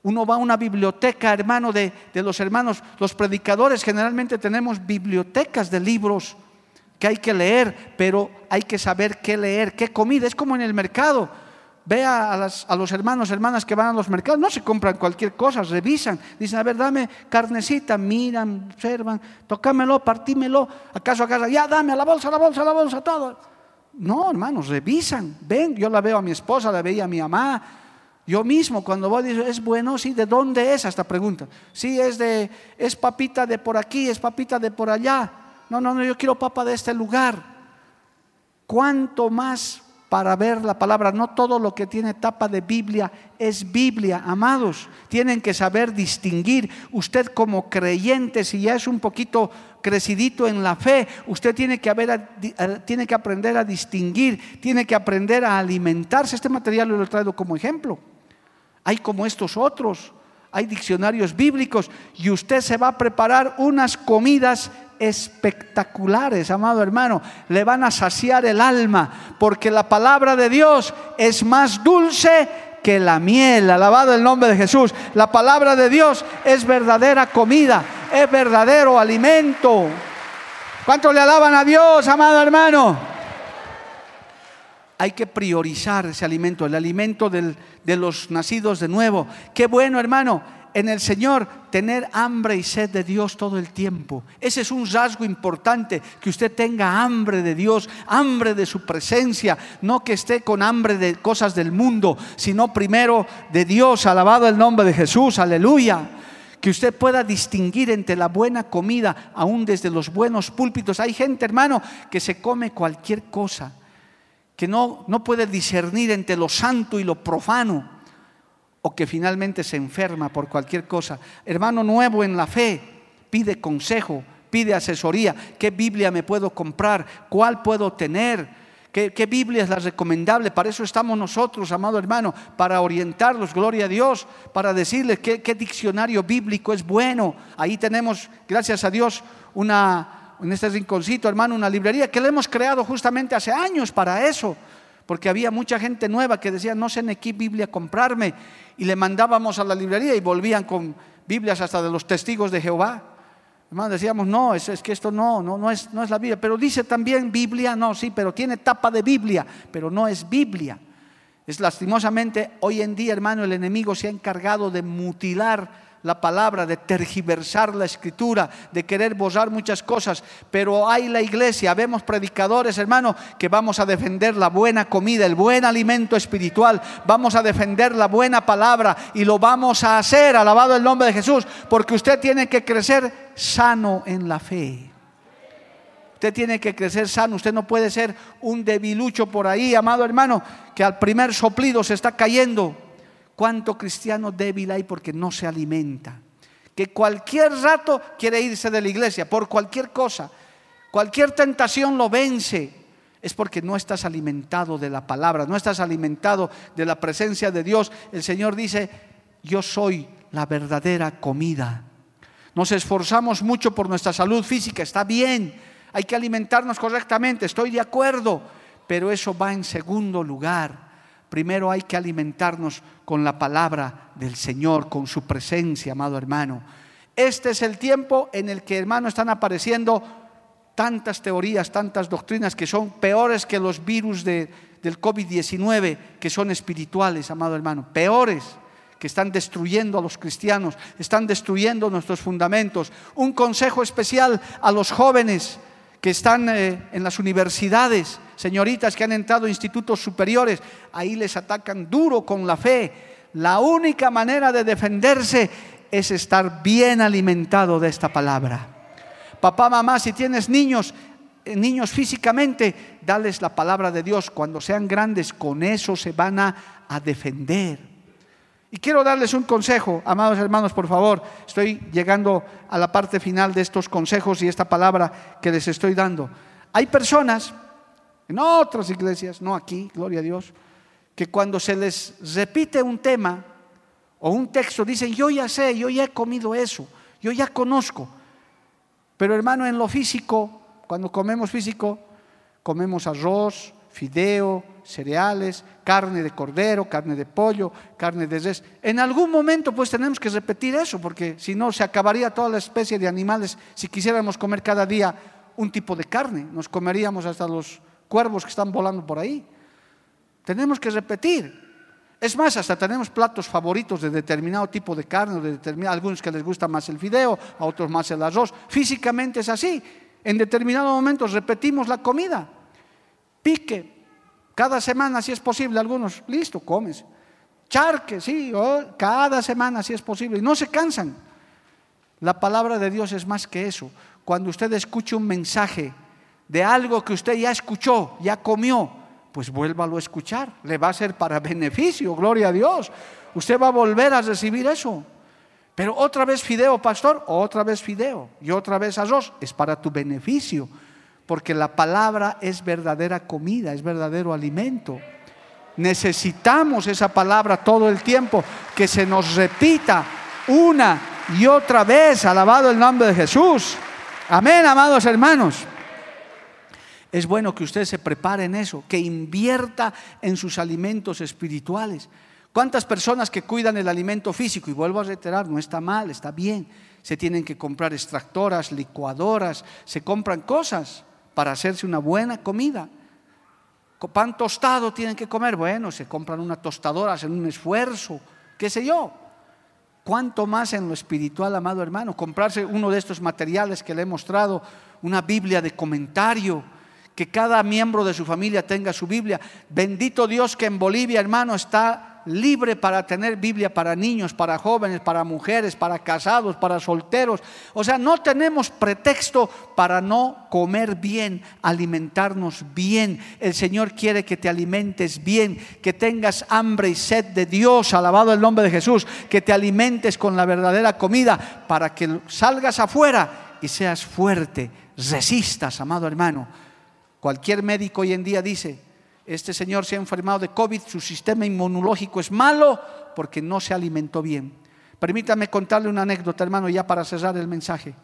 uno va a una biblioteca, hermano, de, de, los hermanos. Los predicadores generalmente tenemos bibliotecas de libros que hay que leer, pero hay que saber qué leer, qué comida. Es como en el mercado. Vea a, los hermanos, hermanas que van a los mercados, no se compran cualquier cosa, revisan. Dicen, a ver, dame carnecita, miran, observan, tocámelo, partímelo, acaso acaso, ya dame a la bolsa, a la bolsa, a la bolsa, todo. No, hermanos, revisan. Ven, yo la veo a mi esposa, la veía a mi mamá. Yo mismo cuando voy digo, es bueno, sí, ¿de dónde es? Hasta pregunta. Sí, es de, es papita de por aquí, es papita de por allá. No, no, no, yo quiero papa de este lugar. ¿Cuánto más para ver la palabra? No todo lo que tiene tapa de Biblia es Biblia, amados. Tienen que saber distinguir. Usted como creyente, si ya es un poquito crecidito en la fe, usted tiene que, haber, tiene que aprender a distinguir, tiene que aprender a alimentarse. Este material lo he traído como ejemplo. Hay como estos otros hay diccionarios bíblicos y usted se va a preparar unas comidas espectaculares, amado hermano. Le van a saciar el alma, porque la palabra de Dios es más dulce que la miel. Alabado el nombre de Jesús. La palabra de Dios es verdadera comida, es verdadero alimento. ¿Cuánto le alaban a Dios, amado hermano? Hay que priorizar ese alimento, el alimento de los nacidos de nuevo. Qué bueno, hermano en el Señor tener hambre y sed de Dios todo el tiempo. Ese es un rasgo importante, que usted tenga hambre de Dios, hambre de su presencia, no que esté con hambre de cosas del mundo, sino primero de Dios, alabado el nombre de Jesús, aleluya. Que usted pueda distinguir entre la buena comida, aún desde los buenos púlpitos. Hay gente, hermano, que se come cualquier cosa, que no, no puede discernir entre lo santo y lo profano o que finalmente se enferma por cualquier cosa. Hermano nuevo en la fe, pide consejo, pide asesoría. ¿Qué Biblia me puedo comprar? ¿Cuál puedo tener? ¿Qué, Biblia es la recomendable? Para eso estamos nosotros, amado hermano, para orientarlos, gloria a Dios, para decirles qué, qué diccionario bíblico es bueno. Ahí tenemos, gracias a Dios, una, en este rinconcito, hermano, una librería que le hemos creado justamente hace años para eso porque había mucha gente nueva que decía, no sé en qué Biblia comprarme, y le mandábamos a la librería y volvían con Biblias hasta de los testigos de Jehová. Hermano, decíamos, no, es, que esto no, no, no, es, no es la Biblia, pero dice también Biblia, no, sí, pero tiene tapa de Biblia, pero no es Biblia. Es lastimosamente, hoy en día, hermano, el enemigo se ha encargado de mutilar la palabra, de tergiversar la escritura, de querer borrar muchas cosas. Pero hay la iglesia, vemos predicadores, hermano, que vamos a defender la buena comida, el buen alimento espiritual, vamos a defender la buena palabra y lo vamos a hacer, alabado el nombre de Jesús, porque usted tiene que crecer sano en la fe. Usted tiene que crecer sano, usted no puede ser un debilucho por ahí, amado hermano, que al primer soplido se está cayendo. ¿Cuánto cristiano débil hay porque no se alimenta? Que cualquier rato quiere irse de la iglesia por cualquier cosa. Cualquier tentación lo vence. Es porque no estás alimentado de la palabra, no estás alimentado de la presencia de Dios. El Señor dice, yo soy la verdadera comida. Nos esforzamos mucho por nuestra salud física, está bien, hay que alimentarnos correctamente, estoy de acuerdo, pero eso va en segundo lugar. Primero hay que alimentarnos con la palabra del Señor, con su presencia, amado hermano. Este es el tiempo en el que, hermano, están apareciendo tantas teorías, tantas doctrinas que son peores que los virus del COVID-19, que son espirituales, amado hermano, peores que están destruyendo a los cristianos, están destruyendo nuestros fundamentos. Un consejo especial a los jóvenes que están eh, en las universidades, señoritas que han entrado a institutos superiores, ahí les atacan duro con la fe. La única manera de defenderse es estar bien alimentado de esta palabra. Papá, mamá, si tienes niños, eh, niños físicamente, dales la palabra de Dios. Cuando sean grandes, con eso se van a, a defender. Y quiero darles un consejo, amados hermanos, por favor. Estoy llegando a la parte final de estos consejos y esta palabra que les estoy dando. Hay personas en otras iglesias, no aquí, gloria a Dios, que cuando se les repite un tema o un texto dicen, yo ya sé, yo ya he comido eso, yo ya conozco. Pero hermano, en lo físico, cuando comemos físico, comemos arroz, fideo, cereales, carne de cordero, carne de pollo, carne de res. En algún momento pues tenemos que repetir eso, porque si no se acabaría toda la especie de animales si quisiéramos comer cada día un tipo de carne. Nos comeríamos hasta los cuervos que están volando por ahí. Tenemos que repetir. Es más, hasta tenemos platos favoritos de determinado tipo de carne, de determinado, algunos que les gusta más el fideo, a otros más el arroz. Físicamente es así. En determinados momentos repetimos la comida. Pique, cada semana si es posible, algunos, listo, comes. Charque, sí, cada semana si es posible. Y no se cansan. La palabra de Dios es más que eso. Cuando usted escuche un mensaje de algo que usted ya escuchó, ya comió, pues vuélvalo a escuchar. Le va a ser para beneficio, gloria a Dios. Usted va a volver a recibir eso. Pero otra vez fideo, pastor, otra vez fideo y otra vez arroz, es para tu beneficio, porque la palabra es verdadera comida, es verdadero alimento. Necesitamos esa palabra todo el tiempo, que se nos repita una y otra vez, alabado el nombre de Jesús. Amén, amados hermanos. Es bueno que usted se prepare en eso, que invierta en sus alimentos espirituales. ¿Cuántas personas que cuidan el alimento físico? Y vuelvo a reiterar, no está mal, está bien. Se tienen que comprar extractoras, licuadoras, se compran cosas para hacerse una buena comida. Pan tostado tienen que comer, bueno, se compran una tostadora, hacen un esfuerzo, qué sé yo. ¿Cuánto más en lo espiritual, amado hermano? Comprarse uno de estos materiales que le he mostrado, una Biblia de comentario, que cada miembro de su familia tenga su Biblia. Bendito Dios que en Bolivia, hermano, está libre para tener Biblia para niños, para jóvenes, para mujeres, para casados, para solteros. O sea, no tenemos pretexto para no comer bien, alimentarnos bien. El Señor quiere que te alimentes bien, que tengas hambre y sed de Dios, alabado el nombre de Jesús, que te alimentes con la verdadera comida para que salgas afuera y seas fuerte, resistas, amado hermano Cualquier médico hoy en día dice, este señor se ha enfermado de COVID, su sistema inmunológico es malo porque no se alimentó bien. Permítame contarle una anécdota, hermano, ya para cerrar el mensaje.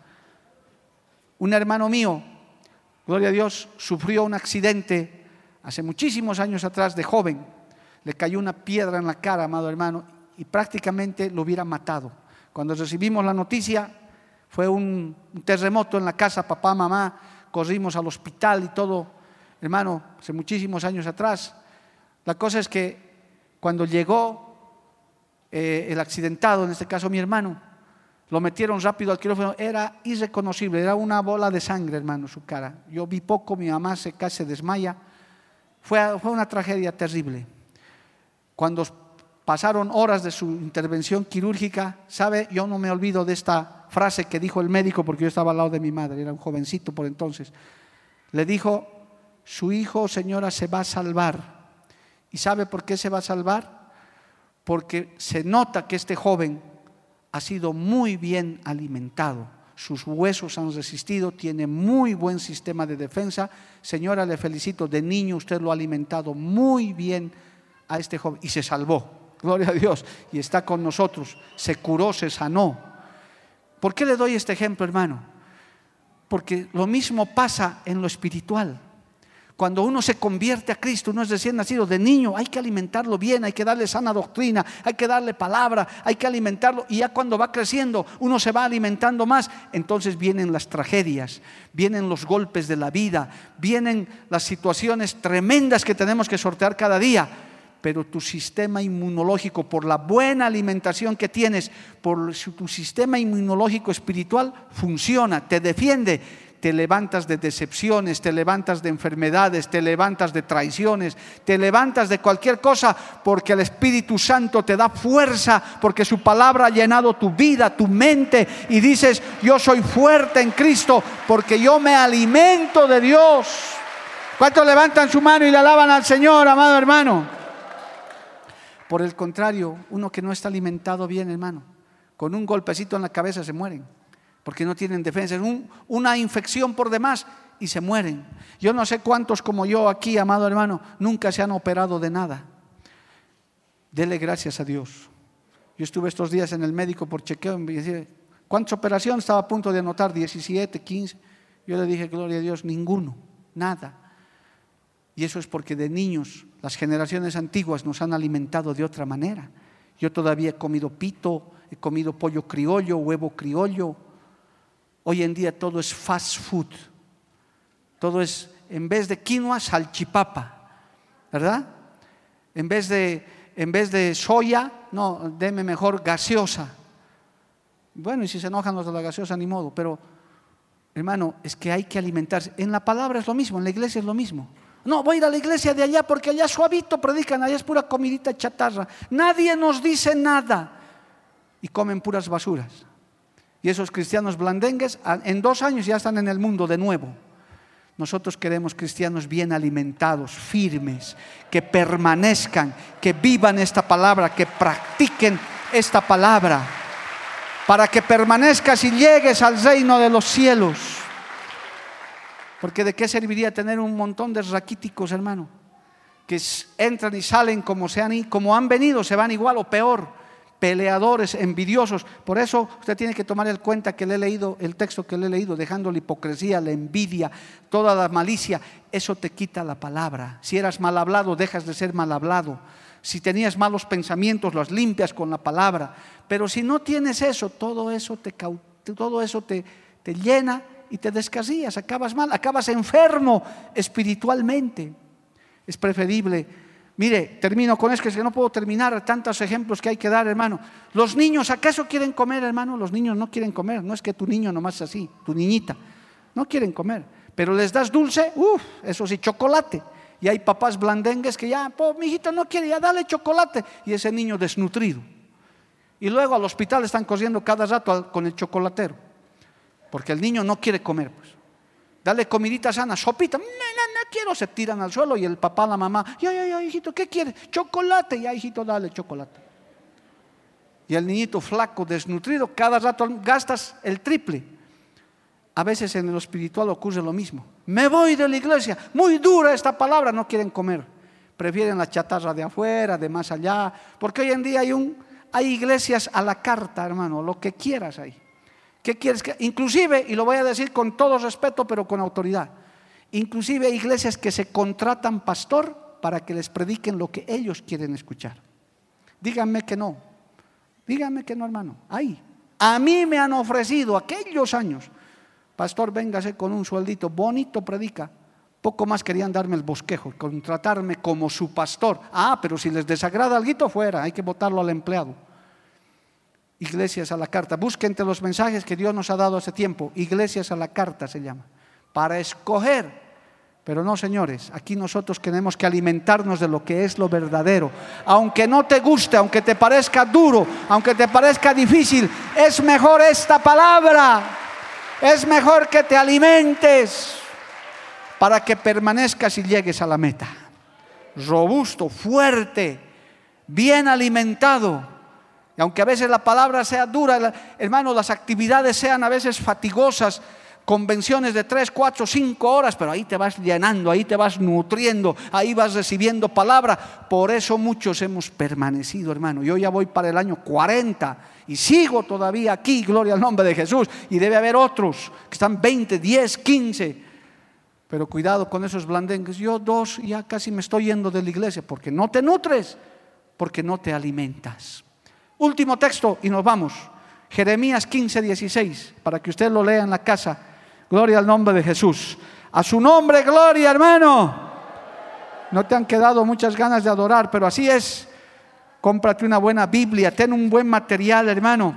Un hermano mío, gloria a Dios, sufrió un accidente hace muchísimos años atrás de joven. Le cayó una piedra en la cara, amado hermano, y prácticamente lo hubiera matado. Cuando recibimos la noticia, fue un terremoto en la casa, papá, mamá, corrimos al hospital y todo, hermano, hace muchísimos años atrás. La cosa es que cuando llegó eh, el accidentado, en este caso mi hermano, lo metieron rápido al quirófano, era irreconocible, era una bola de sangre, hermano, su cara. Yo vi poco, mi mamá se casi desmaya. Fue, fue una tragedia terrible. Cuando pasaron horas de su intervención quirúrgica, ¿sabe? Yo no me olvido de esta frase que dijo el médico, porque yo estaba al lado de mi madre, era un jovencito por entonces. Le dijo, su hijo, señora, se va a salvar. ¿Y sabe por qué se va a salvar? Porque se nota que este joven ha sido muy bien alimentado. Sus huesos han resistido, tiene muy buen sistema de defensa. Señora, le felicito, de niño usted lo ha alimentado muy bien a este joven y se salvó. gloria a Dios, y está con nosotros, se curó, se sanó. ¿Por qué le doy este ejemplo, hermano? Porque lo mismo pasa en lo espiritual. Cuando uno se convierte a Cristo, uno es recién nacido de niño, hay que alimentarlo bien, hay que darle sana doctrina, hay que darle palabra, hay que alimentarlo. Y ya cuando va creciendo, uno se va alimentando más. Entonces vienen las tragedias, vienen los golpes de la vida, vienen las situaciones tremendas que tenemos que sortear cada día. Pero tu sistema inmunológico, por la buena alimentación que tienes, por tu sistema inmunológico espiritual, funciona, te defiende te levantas de decepciones, te levantas de enfermedades, te levantas de traiciones, te levantas de cualquier cosa porque el Espíritu Santo te da fuerza, porque su palabra ha llenado tu vida, tu mente y dices, yo soy fuerte en Cristo porque yo me alimento de Dios. ¿Cuántos levantan su mano y le alaban al Señor, amado hermano? Por el contrario, uno que no está alimentado bien, hermano, con un golpecito en la cabeza se mueren porque no tienen defensa. Una infección por demás y se mueren. Yo no sé cuántos como yo aquí, amado hermano, nunca se han operado de nada. Dele gracias a Dios. Yo estuve estos días en el médico por chequeo y decía, ¿cuántas operaciones? Estaba a punto de anotar, 17, 15. Yo le dije, gloria a Dios, ninguno, nada. Y eso es porque de niños las generaciones antiguas nos han alimentado de otra manera. Yo todavía he comido pito, he comido pollo criollo, huevo criollo, Hoy en día todo es fast food. Todo es, en vez de quinoa, salchipapa. ¿Verdad? En vez de, en vez de soya, no, deme mejor gaseosa. Bueno, y si se enojan los de la gaseosa, ni modo. Pero, hermano, es que hay que alimentarse. En la palabra es lo mismo, en la iglesia es lo mismo. No, voy a ir a la iglesia de allá porque allá suavito predican, allá es pura comidita chatarra. Nadie nos dice nada. Y comen puras basuras. Y esos cristianos blandengues en dos años ya están en el mundo de nuevo. Nosotros queremos cristianos bien alimentados, firmes, que permanezcan, que vivan esta palabra, que practiquen esta palabra, para que permanezcas y llegues al reino de los cielos. Porque de qué serviría tener un montón de raquíticos, hermano, que entran y salen como, sean, como han venido, se van igual o peor peleadores, envidiosos. Por eso usted tiene que tomar en cuenta que le he leído el texto que le he leído, dejando la hipocresía, la envidia, toda la malicia. Eso te quita la palabra. Si eras mal hablado, dejas de ser mal hablado. Si tenías malos pensamientos, los limpias con la palabra. Pero si no tienes eso, todo eso te, todo eso te, te llena y te descasillas, acabas mal, acabas enfermo espiritualmente. Es preferible Mire, termino con esto, es que no puedo terminar tantos ejemplos que hay que dar, hermano. Los niños, ¿acaso quieren comer, hermano? Los niños no quieren comer. No es que tu niño nomás es así, tu niñita. No quieren comer. Pero les das dulce, uff, eso sí, chocolate. Y hay papás blandengues que ya, pues mi hijita no quiere, ya dale chocolate. Y ese niño desnutrido. Y luego al hospital están corriendo cada rato con el chocolatero. Porque el niño no quiere comer, pues. Dale comidita sana, sopita. No, no, quiero. Se tiran al suelo y el papá, la mamá, ya, ya, ya, hijito, ¿qué quieres? Chocolate. Ya, hijito, dale chocolate. Y el niñito flaco, desnutrido, cada rato gastas el triple. A veces en lo espiritual ocurre lo mismo. Me voy de la iglesia, muy dura esta palabra, no quieren comer. Prefieren la chatarra de afuera, de más allá. Porque hoy en día hay, un, hay iglesias a la carta, hermano, lo que quieras ahí. ¿Qué quieres que.? Inclusive, y lo voy a decir con todo respeto, pero con autoridad. Inclusive hay iglesias que se contratan pastor para que les prediquen lo que ellos quieren escuchar. Díganme que no. Díganme que no, hermano. Ahí. A mí me han ofrecido aquellos años. Pastor, véngase con un sueldito bonito, predica. Poco más querían darme el bosquejo, contratarme como su pastor. Ah, pero si les desagrada algo fuera, hay que votarlo al empleado. Iglesias a la carta. Busque entre los mensajes que Dios nos ha dado hace tiempo. Iglesias a la carta se llama. Para escoger. Pero no, señores, aquí nosotros tenemos que alimentarnos de lo que es lo verdadero. Aunque no te guste, aunque te parezca duro, aunque te parezca difícil, es mejor esta palabra. Es mejor que te alimentes para que permanezcas y llegues a la meta. Robusto, fuerte, bien alimentado aunque a veces la palabra sea dura, hermano, las actividades sean a veces fatigosas, convenciones de tres, cuatro, cinco horas, pero ahí te vas llenando, ahí te vas nutriendo, ahí vas recibiendo palabra. Por eso muchos hemos permanecido, hermano. Yo ya voy para el año 40 y sigo todavía aquí, gloria al nombre de Jesús. Y debe haber otros que están 20, 10, 15. Pero cuidado con esos blandengues. Yo dos ya casi me estoy yendo de la iglesia porque no te nutres, porque no te alimentas. Último texto y nos vamos. Jeremías 15, 16, para que usted lo lea en la casa. Gloria al nombre de Jesús. A su nombre, gloria, hermano. No te han quedado muchas ganas de adorar, pero así es. Cómprate una buena Biblia, ten un buen material, hermano.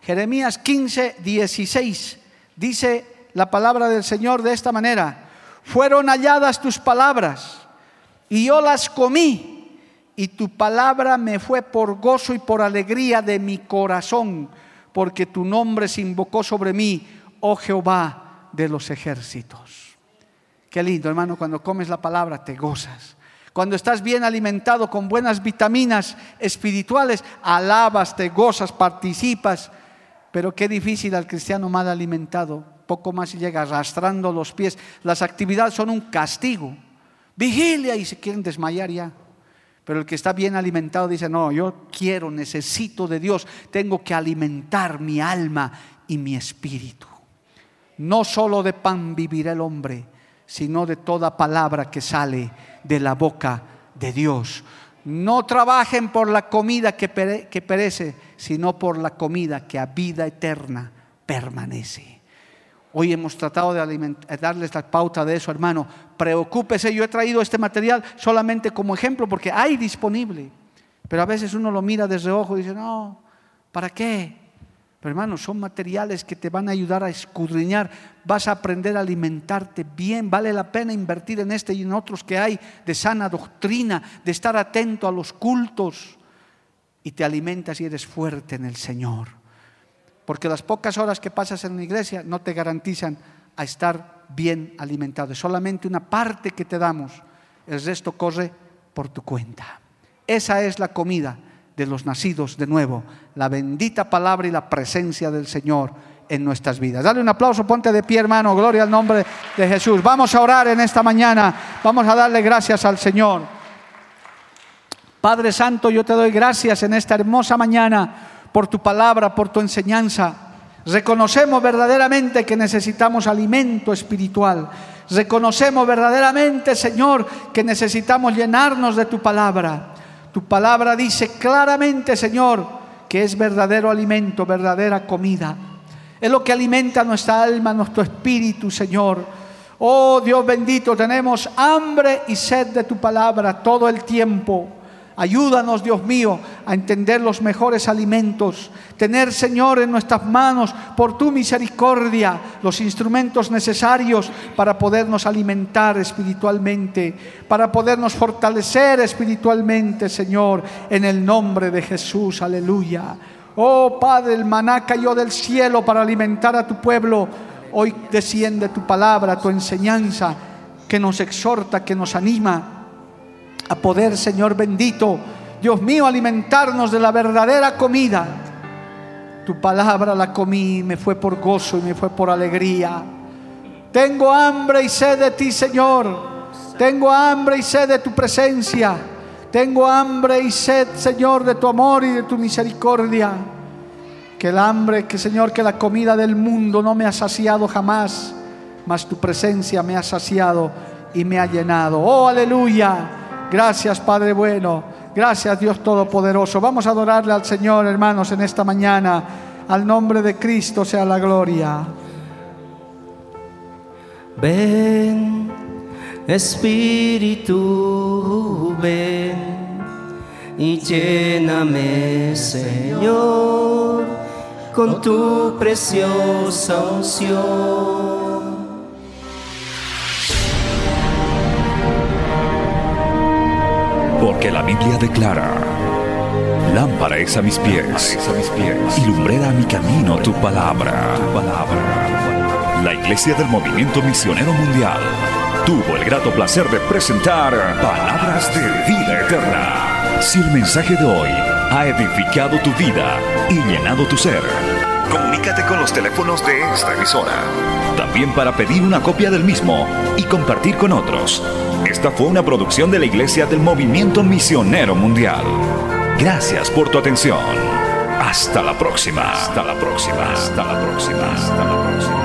Jeremías 15, 16. Dice la palabra del Señor de esta manera. Fueron halladas tus palabras y yo las comí y tu palabra me fue por gozo y por alegría de mi corazón, porque tu nombre se invocó sobre mí, oh Jehová de los ejércitos. Qué lindo, hermano, cuando comes la palabra te gozas. Cuando estás bien alimentado con buenas vitaminas espirituales, alabas, te gozas, participas. Pero qué difícil al cristiano mal alimentado. Poco más y llega arrastrando los pies. Las actividades son un castigo. Vigilia y se quieren desmayar ya. Pero el que está bien alimentado dice, no, yo quiero, necesito de Dios, tengo que alimentar mi alma y mi espíritu. No solo de pan vivirá el hombre, sino de toda palabra que sale de la boca de Dios. No trabajen por la comida que, perece, sino por la comida que a vida eterna permanece. Hoy hemos tratado de darles la pauta de eso, hermano. Preocúpese, yo he traído este material solamente como ejemplo porque hay disponible. Pero a veces uno lo mira desde ojo y dice, no, ¿para qué? Pero hermano, son materiales que te van a ayudar a escudriñar. Vas a aprender a alimentarte bien. Vale la pena invertir en este y en otros que hay de sana doctrina, de estar atento a los cultos. Y te alimentas y eres fuerte en el Señor. Porque las pocas horas que pasas en la iglesia no te garantizan a estar bien alimentado. Es solamente una parte que te damos. El resto corre por tu cuenta. Esa es la comida de los nacidos de nuevo. La bendita palabra y la presencia del Señor en nuestras vidas. Dale un aplauso, ponte de pie, hermano. Gloria al nombre de Jesús. Vamos a orar en esta mañana. Vamos a darle gracias al Señor. Padre Santo, yo te doy gracias en esta hermosa mañana por tu palabra, por tu enseñanza. Reconocemos verdaderamente que necesitamos alimento espiritual. Reconocemos verdaderamente, Señor, que necesitamos llenarnos de tu palabra. Tu palabra dice claramente, Señor, que es verdadero alimento, verdadera comida. Es lo que alimenta nuestra alma, nuestro espíritu, Señor. Oh Dios bendito, tenemos hambre y sed de tu palabra todo el tiempo. Ayúdanos, Dios mío, a entender los mejores alimentos, tener, Señor, en nuestras manos, por tu misericordia, los instrumentos necesarios para podernos alimentar espiritualmente, para podernos fortalecer espiritualmente, Señor, en el nombre de Jesús. Aleluya. Oh Padre, el maná cayó del cielo para alimentar a tu pueblo. Hoy desciende tu palabra, tu enseñanza, que nos exhorta, que nos anima a poder, Señor bendito, Dios mío, alimentarnos de la verdadera comida. Tu palabra la comí me fue por gozo y me fue por alegría. Tengo hambre y sed de ti, Señor. Tengo hambre y sed de tu presencia. Tengo hambre y sed, Señor, de tu amor y de tu misericordia. Que el hambre, que Señor, que la comida del mundo no me ha saciado jamás, mas tu presencia me ha saciado y me ha llenado. Oh, aleluya. Gracias, Padre bueno. Gracias, Dios Todopoderoso. Vamos a adorarle al Señor, hermanos, en esta mañana. Al nombre de Cristo sea la gloria. Ven, Espíritu, ven y lléname, Señor, con tu preciosa unción Porque la Biblia declara, lámpara es a mis pies, a y lumbrera a mi camino tu palabra. La Iglesia del Movimiento Misionero Mundial tuvo el grato placer de presentar Palabras de Vida Eterna. Si el mensaje de hoy ha edificado tu vida y llenado tu ser, Comunícate con los teléfonos de esta emisora. También para pedir una copia del mismo y compartir con otros. Esta fue una producción de la Iglesia del Movimiento Misionero Mundial. Gracias por tu atención. Hasta la próxima. Hasta la próxima. Hasta la próxima. Hasta la próxima.